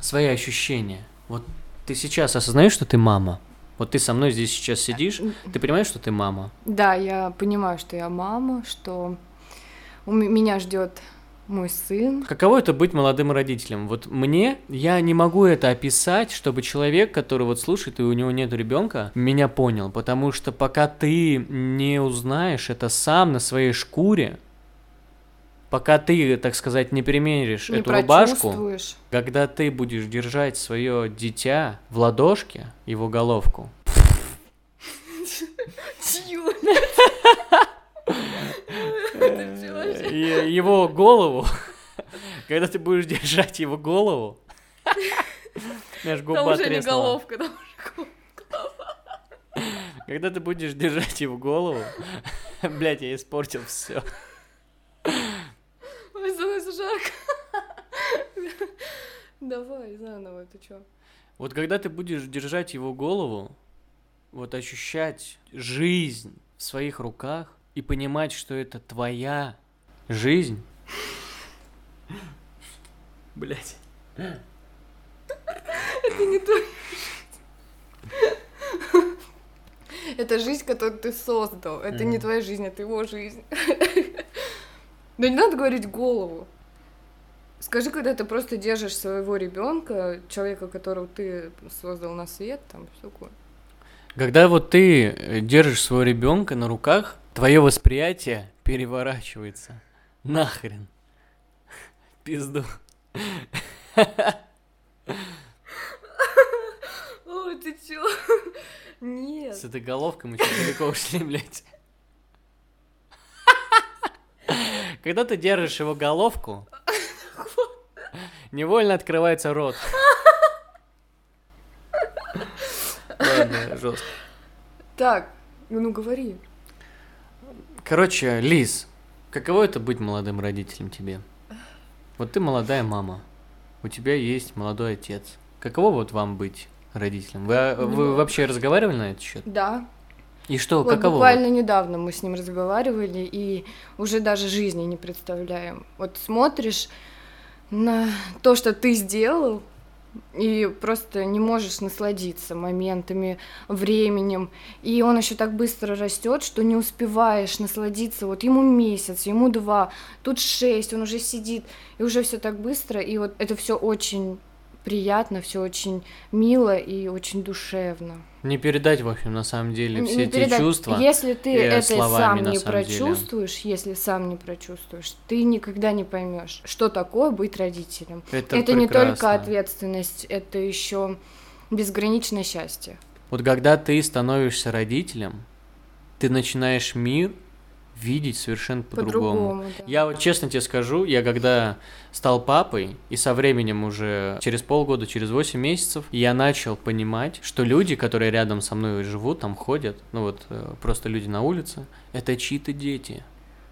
свои ощущения. Вот ты сейчас осознаешь, что ты мама? Вот ты со мной здесь сейчас сидишь, ты понимаешь, что ты мама? Да, я понимаю, что я мама, что у меня ждет мой сын. Каково это быть молодым родителем? Вот мне, я не могу это описать, чтобы человек, который вот слушает и у него нет ребенка, меня понял, потому что пока ты не узнаешь это сам на своей шкуре, пока ты, так сказать, не примеришь не эту рубашку, когда ты будешь держать свое дитя в ладошке, его головку, и его голову, когда ты будешь держать его голову, Знаешь, губа Там уже не головка, там уже Когда ты будешь держать его голову, блять, я испортил все. Давай, заново, ты чё? Вот когда ты будешь держать его голову, вот ощущать жизнь в своих руках и понимать, что это твоя жизнь. Блять. Это не твоя Это жизнь, которую ты создал. Это не твоя жизнь, это его жизнь. Да не надо говорить голову. Скажи, когда ты просто держишь своего ребенка, человека, которого ты создал на свет, там все такое. Когда вот ты э, держишь своего ребенка на руках, твое восприятие переворачивается. Нахрен. Пизду. Ой, ты чё? Нет. С этой головкой мы сейчас далеко ушли, блядь. Когда ты держишь его головку, невольно открывается рот. Ладно, жестко. Так, ну говори. Короче, Лиз, каково это быть молодым родителем тебе? Вот ты молодая мама, у тебя есть молодой отец. Каково вот вам быть родителем? Вы, а, вы Ну. вообще разговаривали на этот счет? Да, И что, вот каково? буквально недавно мы с ним разговаривали и уже даже жизни не представляем. Вот смотришь на то, что ты сделал, и просто не можешь насладиться моментами, временем. И он еще так быстро растет, что не успеваешь насладиться. Вот ему месяц, ему два, тут шесть, он уже сидит, и уже все так быстро. И вот это все очень приятно, все очень мило и очень душевно. Не передать, в общем, на самом деле, все не эти передать. чувства. Если ты э, это словами, сам не самом деле. прочувствуешь, если сам не прочувствуешь, ты никогда не поймешь, что такое быть родителем. Это, Это, не только ответственность, это еще безграничное счастье. Вот когда ты становишься родителем, ты начинаешь мир видеть совершенно по-другому. По-другому, да. Я вот честно тебе скажу, я когда стал папой, и со временем уже через полгода, через 8 месяцев, я начал понимать, что люди, которые рядом со мной живут, там ходят, ну вот э, просто люди на улице, это чьи-то дети.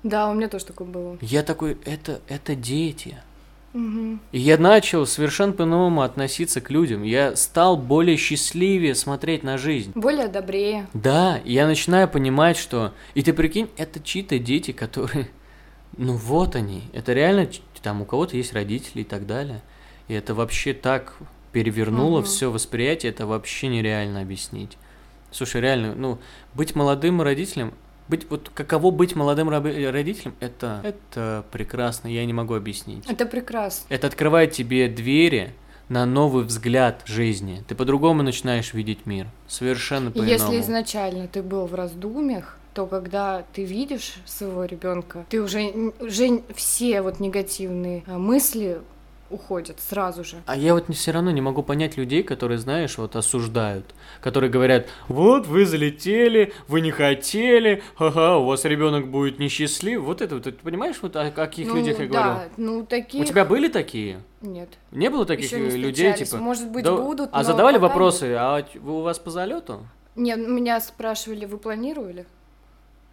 Да, у меня тоже такое было. Я такой, это, это дети. И я начал совершенно по-новому относиться к людям. Я стал более счастливее смотреть на жизнь. Более добрее. Да, и я начинаю понимать, что... И ты прикинь, это чьи-то дети, которые... Ну вот они. Это реально... Там у кого-то есть родители и так далее. И это вообще так перевернуло Мгм. все восприятие, это вообще нереально объяснить. Слушай, реально, ну, быть молодым родителем, быть вот каково быть молодым раби- родителем, это, это прекрасно, я не могу объяснить. Это прекрасно. Это открывает тебе двери на новый взгляд жизни. Ты по-другому начинаешь видеть мир. Совершенно по-иному. если изначально ты был в раздумьях, то когда ты видишь своего ребенка, ты уже, уже все вот негативные э, мысли уходят сразу же. А я вот все равно не могу понять людей, которые, знаешь, вот осуждают, которые говорят, вот вы залетели, вы не хотели, ха-ха, у вас ребенок будет несчастлив. Вот это вот, ты понимаешь, вот о каких ну, людях я да, говорю? ну таких... У тебя были такие? Нет. Не было таких Ещё не э, людей, типа? Может быть, «Да- будут, А задавали вопросы, а вы- у вас по залету? Нет, меня спрашивали, вы планировали?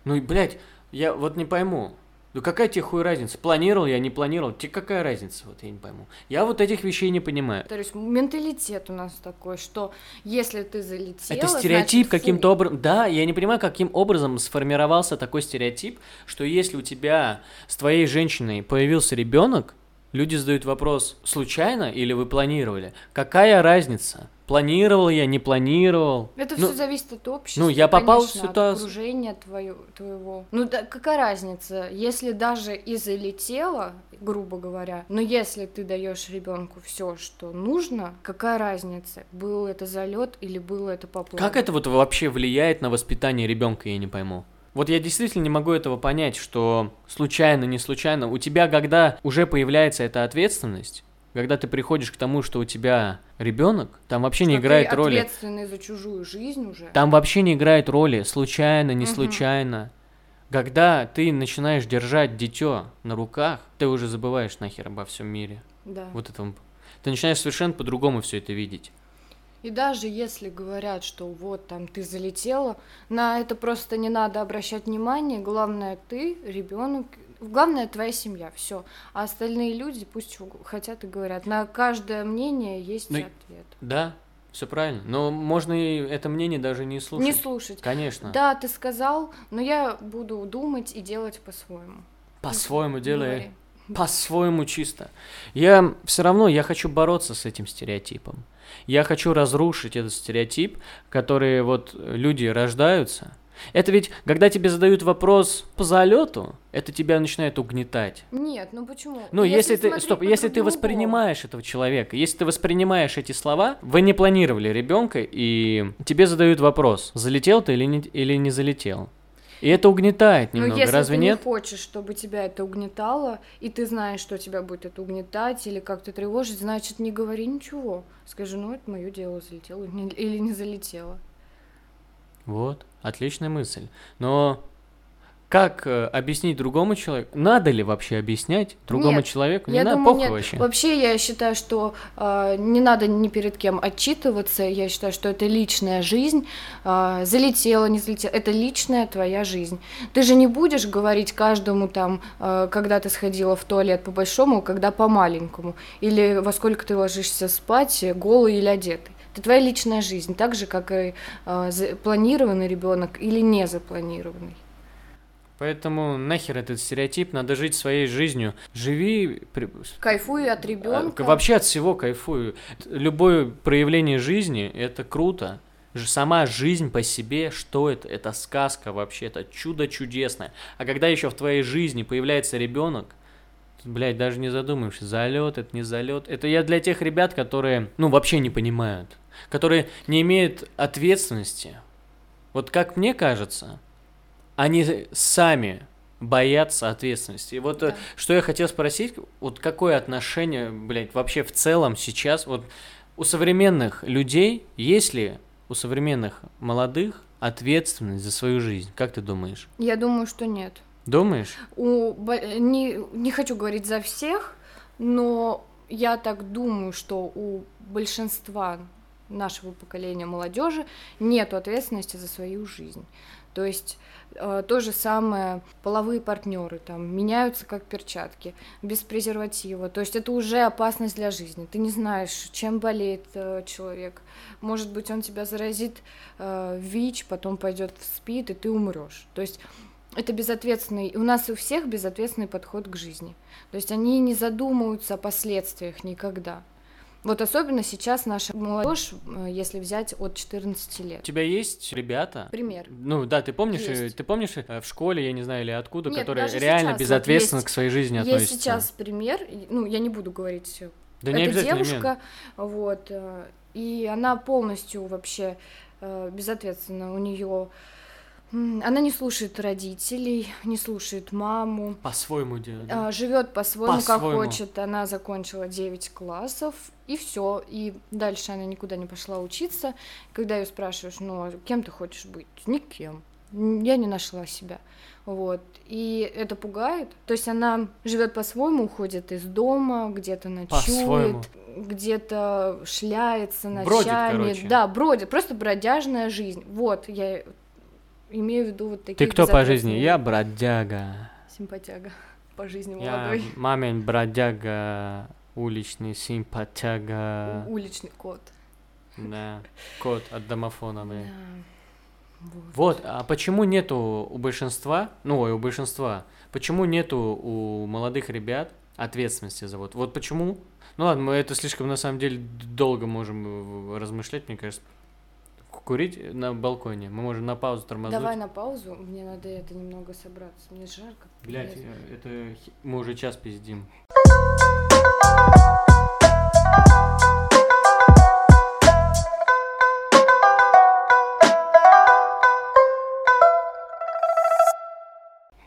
Ну, блядь, я вот не пойму. Ну какая тебе хуй разница? Планировал я, не планировал? Тебе какая разница? Вот я не пойму. Я вот этих вещей не понимаю. То есть менталитет у нас такой, что если ты залетела, Это стереотип каким-то образом. Да, я не понимаю, каким образом сформировался такой стереотип, что если у тебя с твоей женщиной появился ребенок, люди задают вопрос: случайно или вы планировали? Какая разница? Планировал я, не планировал? Это Ну, все зависит от общества. ну, я попал конечно, ситуацию- От окружения твою, твоего. Ну, да, какая разница, если даже и залетела, грубо говоря, но если ты даешь ребенку все, что нужно, какая разница, был это залет или было это по плану? Как это вот вообще влияет на воспитание ребенка, я не пойму. Вот я действительно не могу этого понять, что случайно, не случайно, у тебя, когда уже появляется эта ответственность, когда ты приходишь к тому, что у тебя ребенок, там вообще не Что ты играет роли. ответственный за чужую жизнь уже. Там вообще не играет роли, случайно, не Мгм. случайно. Когда ты начинаешь держать дитё на руках, ты уже забываешь нахер обо всем мире. Да. Вот это ты начинаешь совершенно по-другому все это видеть. И даже если говорят, что вот там ты залетела, на это просто не надо обращать внимание. Главное, ты, ребенок, главное твоя семья, все. А остальные люди пусть хотят и говорят. На каждое мнение есть ну, ответ. Да, все правильно. Но можно и это мнение даже не слушать. Не слушать. Конечно. Да, ты сказал, но я буду думать и делать по-своему. По-своему делай. По-своему чисто. Я все равно, я хочу бороться с этим стереотипом. Я хочу разрушить этот стереотип, который вот люди рождаются – это ведь, когда тебе задают вопрос по залету, это тебя начинает угнетать. Нет, ну почему? Ну, если, если ты, стоп, если ты воспринимаешь этого человека, если ты воспринимаешь эти слова, вы не планировали ребенка, и тебе задают вопрос, залетел ты или не, или не залетел. И это угнетает немного, Но если разве ты нет? не хочешь, чтобы тебя это угнетало, и ты знаешь, что тебя будет это угнетать или как-то тревожить, значит, не говори ничего. Скажи, ну, это мое дело, залетело или не залетело. Вот, отличная мысль. Но как э, объяснить другому человеку? Надо ли вообще объяснять другому нет, человеку? Не я надо, думаю, нет. вообще. Вообще я считаю, что э, не надо ни перед кем отчитываться. Я считаю, что это личная жизнь. Э, залетела, не залетела. Это личная твоя жизнь. Ты же не будешь говорить каждому там, э, когда ты сходила в туалет по большому, когда по маленькому. Или во сколько ты ложишься спать, голый или одетый. Это твоя личная жизнь, так же, как и э, планированный ребенок или не запланированный. Поэтому нахер этот стереотип, надо жить своей жизнью. Живи... Кайфуй от ребенка. Вообще от всего кайфую. Любое проявление жизни – это круто. Сама жизнь по себе, что это? Это сказка вообще, это чудо чудесное. А когда еще в твоей жизни появляется ребенок, блядь, даже не задумаешься, залет это не залет. Это я для тех ребят, которые, ну, вообще не понимают которые не имеют ответственности. Вот как мне кажется, они сами боятся ответственности. И вот э, да. что я хотел спросить, вот какое отношение, блядь, вообще в целом сейчас, вот у современных людей, есть ли у современных молодых ответственность за свою жизнь? Как ты думаешь? Я думаю, что нет. Думаешь? У, не, не хочу говорить за всех, но я так думаю, что у большинства нашего поколения молодежи нет ответственности за свою жизнь. То есть э, то же самое половые партнеры там меняются как перчатки без презерватива. То есть это уже опасность для жизни. Ты не знаешь, чем болеет э, человек. Может быть, он тебя заразит э, ВИЧ, потом пойдет в СПИД, и ты умрешь. То есть это безответственный, у нас у всех безответственный подход к жизни. То есть они не задумываются о последствиях никогда. Вот особенно сейчас наша молодежь, э, если взять от 14 лет. У тебя есть ребята? Пример. Ну да, ты помнишь, э, есть. ты помнишь э, в школе, я не знаю, или откуда, Нет, которые реально безответственно вот есть, к своей жизни есть относятся? Есть сейчас пример, ну я не буду говорить. Да Это не девушка, вот, и она полностью вообще безответственно. У нее она не слушает родителей, не слушает маму. По-своему делает. Да? А, живет по-своему, по как хочет. Она закончила 9 классов, и все. И дальше она никуда не пошла учиться. Когда ее спрашиваешь, ну, а кем ты хочешь быть? Никем. Я не нашла себя. Вот. И это пугает. То есть она живет по-своему, уходит из дома, где-то ночует, где-то шляется ночами. Бродит, короче. Да, бродит. Просто бродяжная жизнь. Вот, я имею в виду вот такие... Ты кто по жизни? Я бродяга. Симпатяга. По жизни молодой. Я мамин бродяга, уличный симпатяга. уличный кот. Да, кот от домофона, да. Вот. вот, а почему нету у большинства, ну, ой, у большинства, почему нету у молодых ребят ответственности за вот, вот почему? Ну ладно, мы это слишком на самом деле долго можем размышлять, мне кажется, курить на балконе. Мы можем на паузу тормознуть. Давай на паузу, мне надо это немного собраться, мне жарко. Блять, э, это мы уже час пиздим.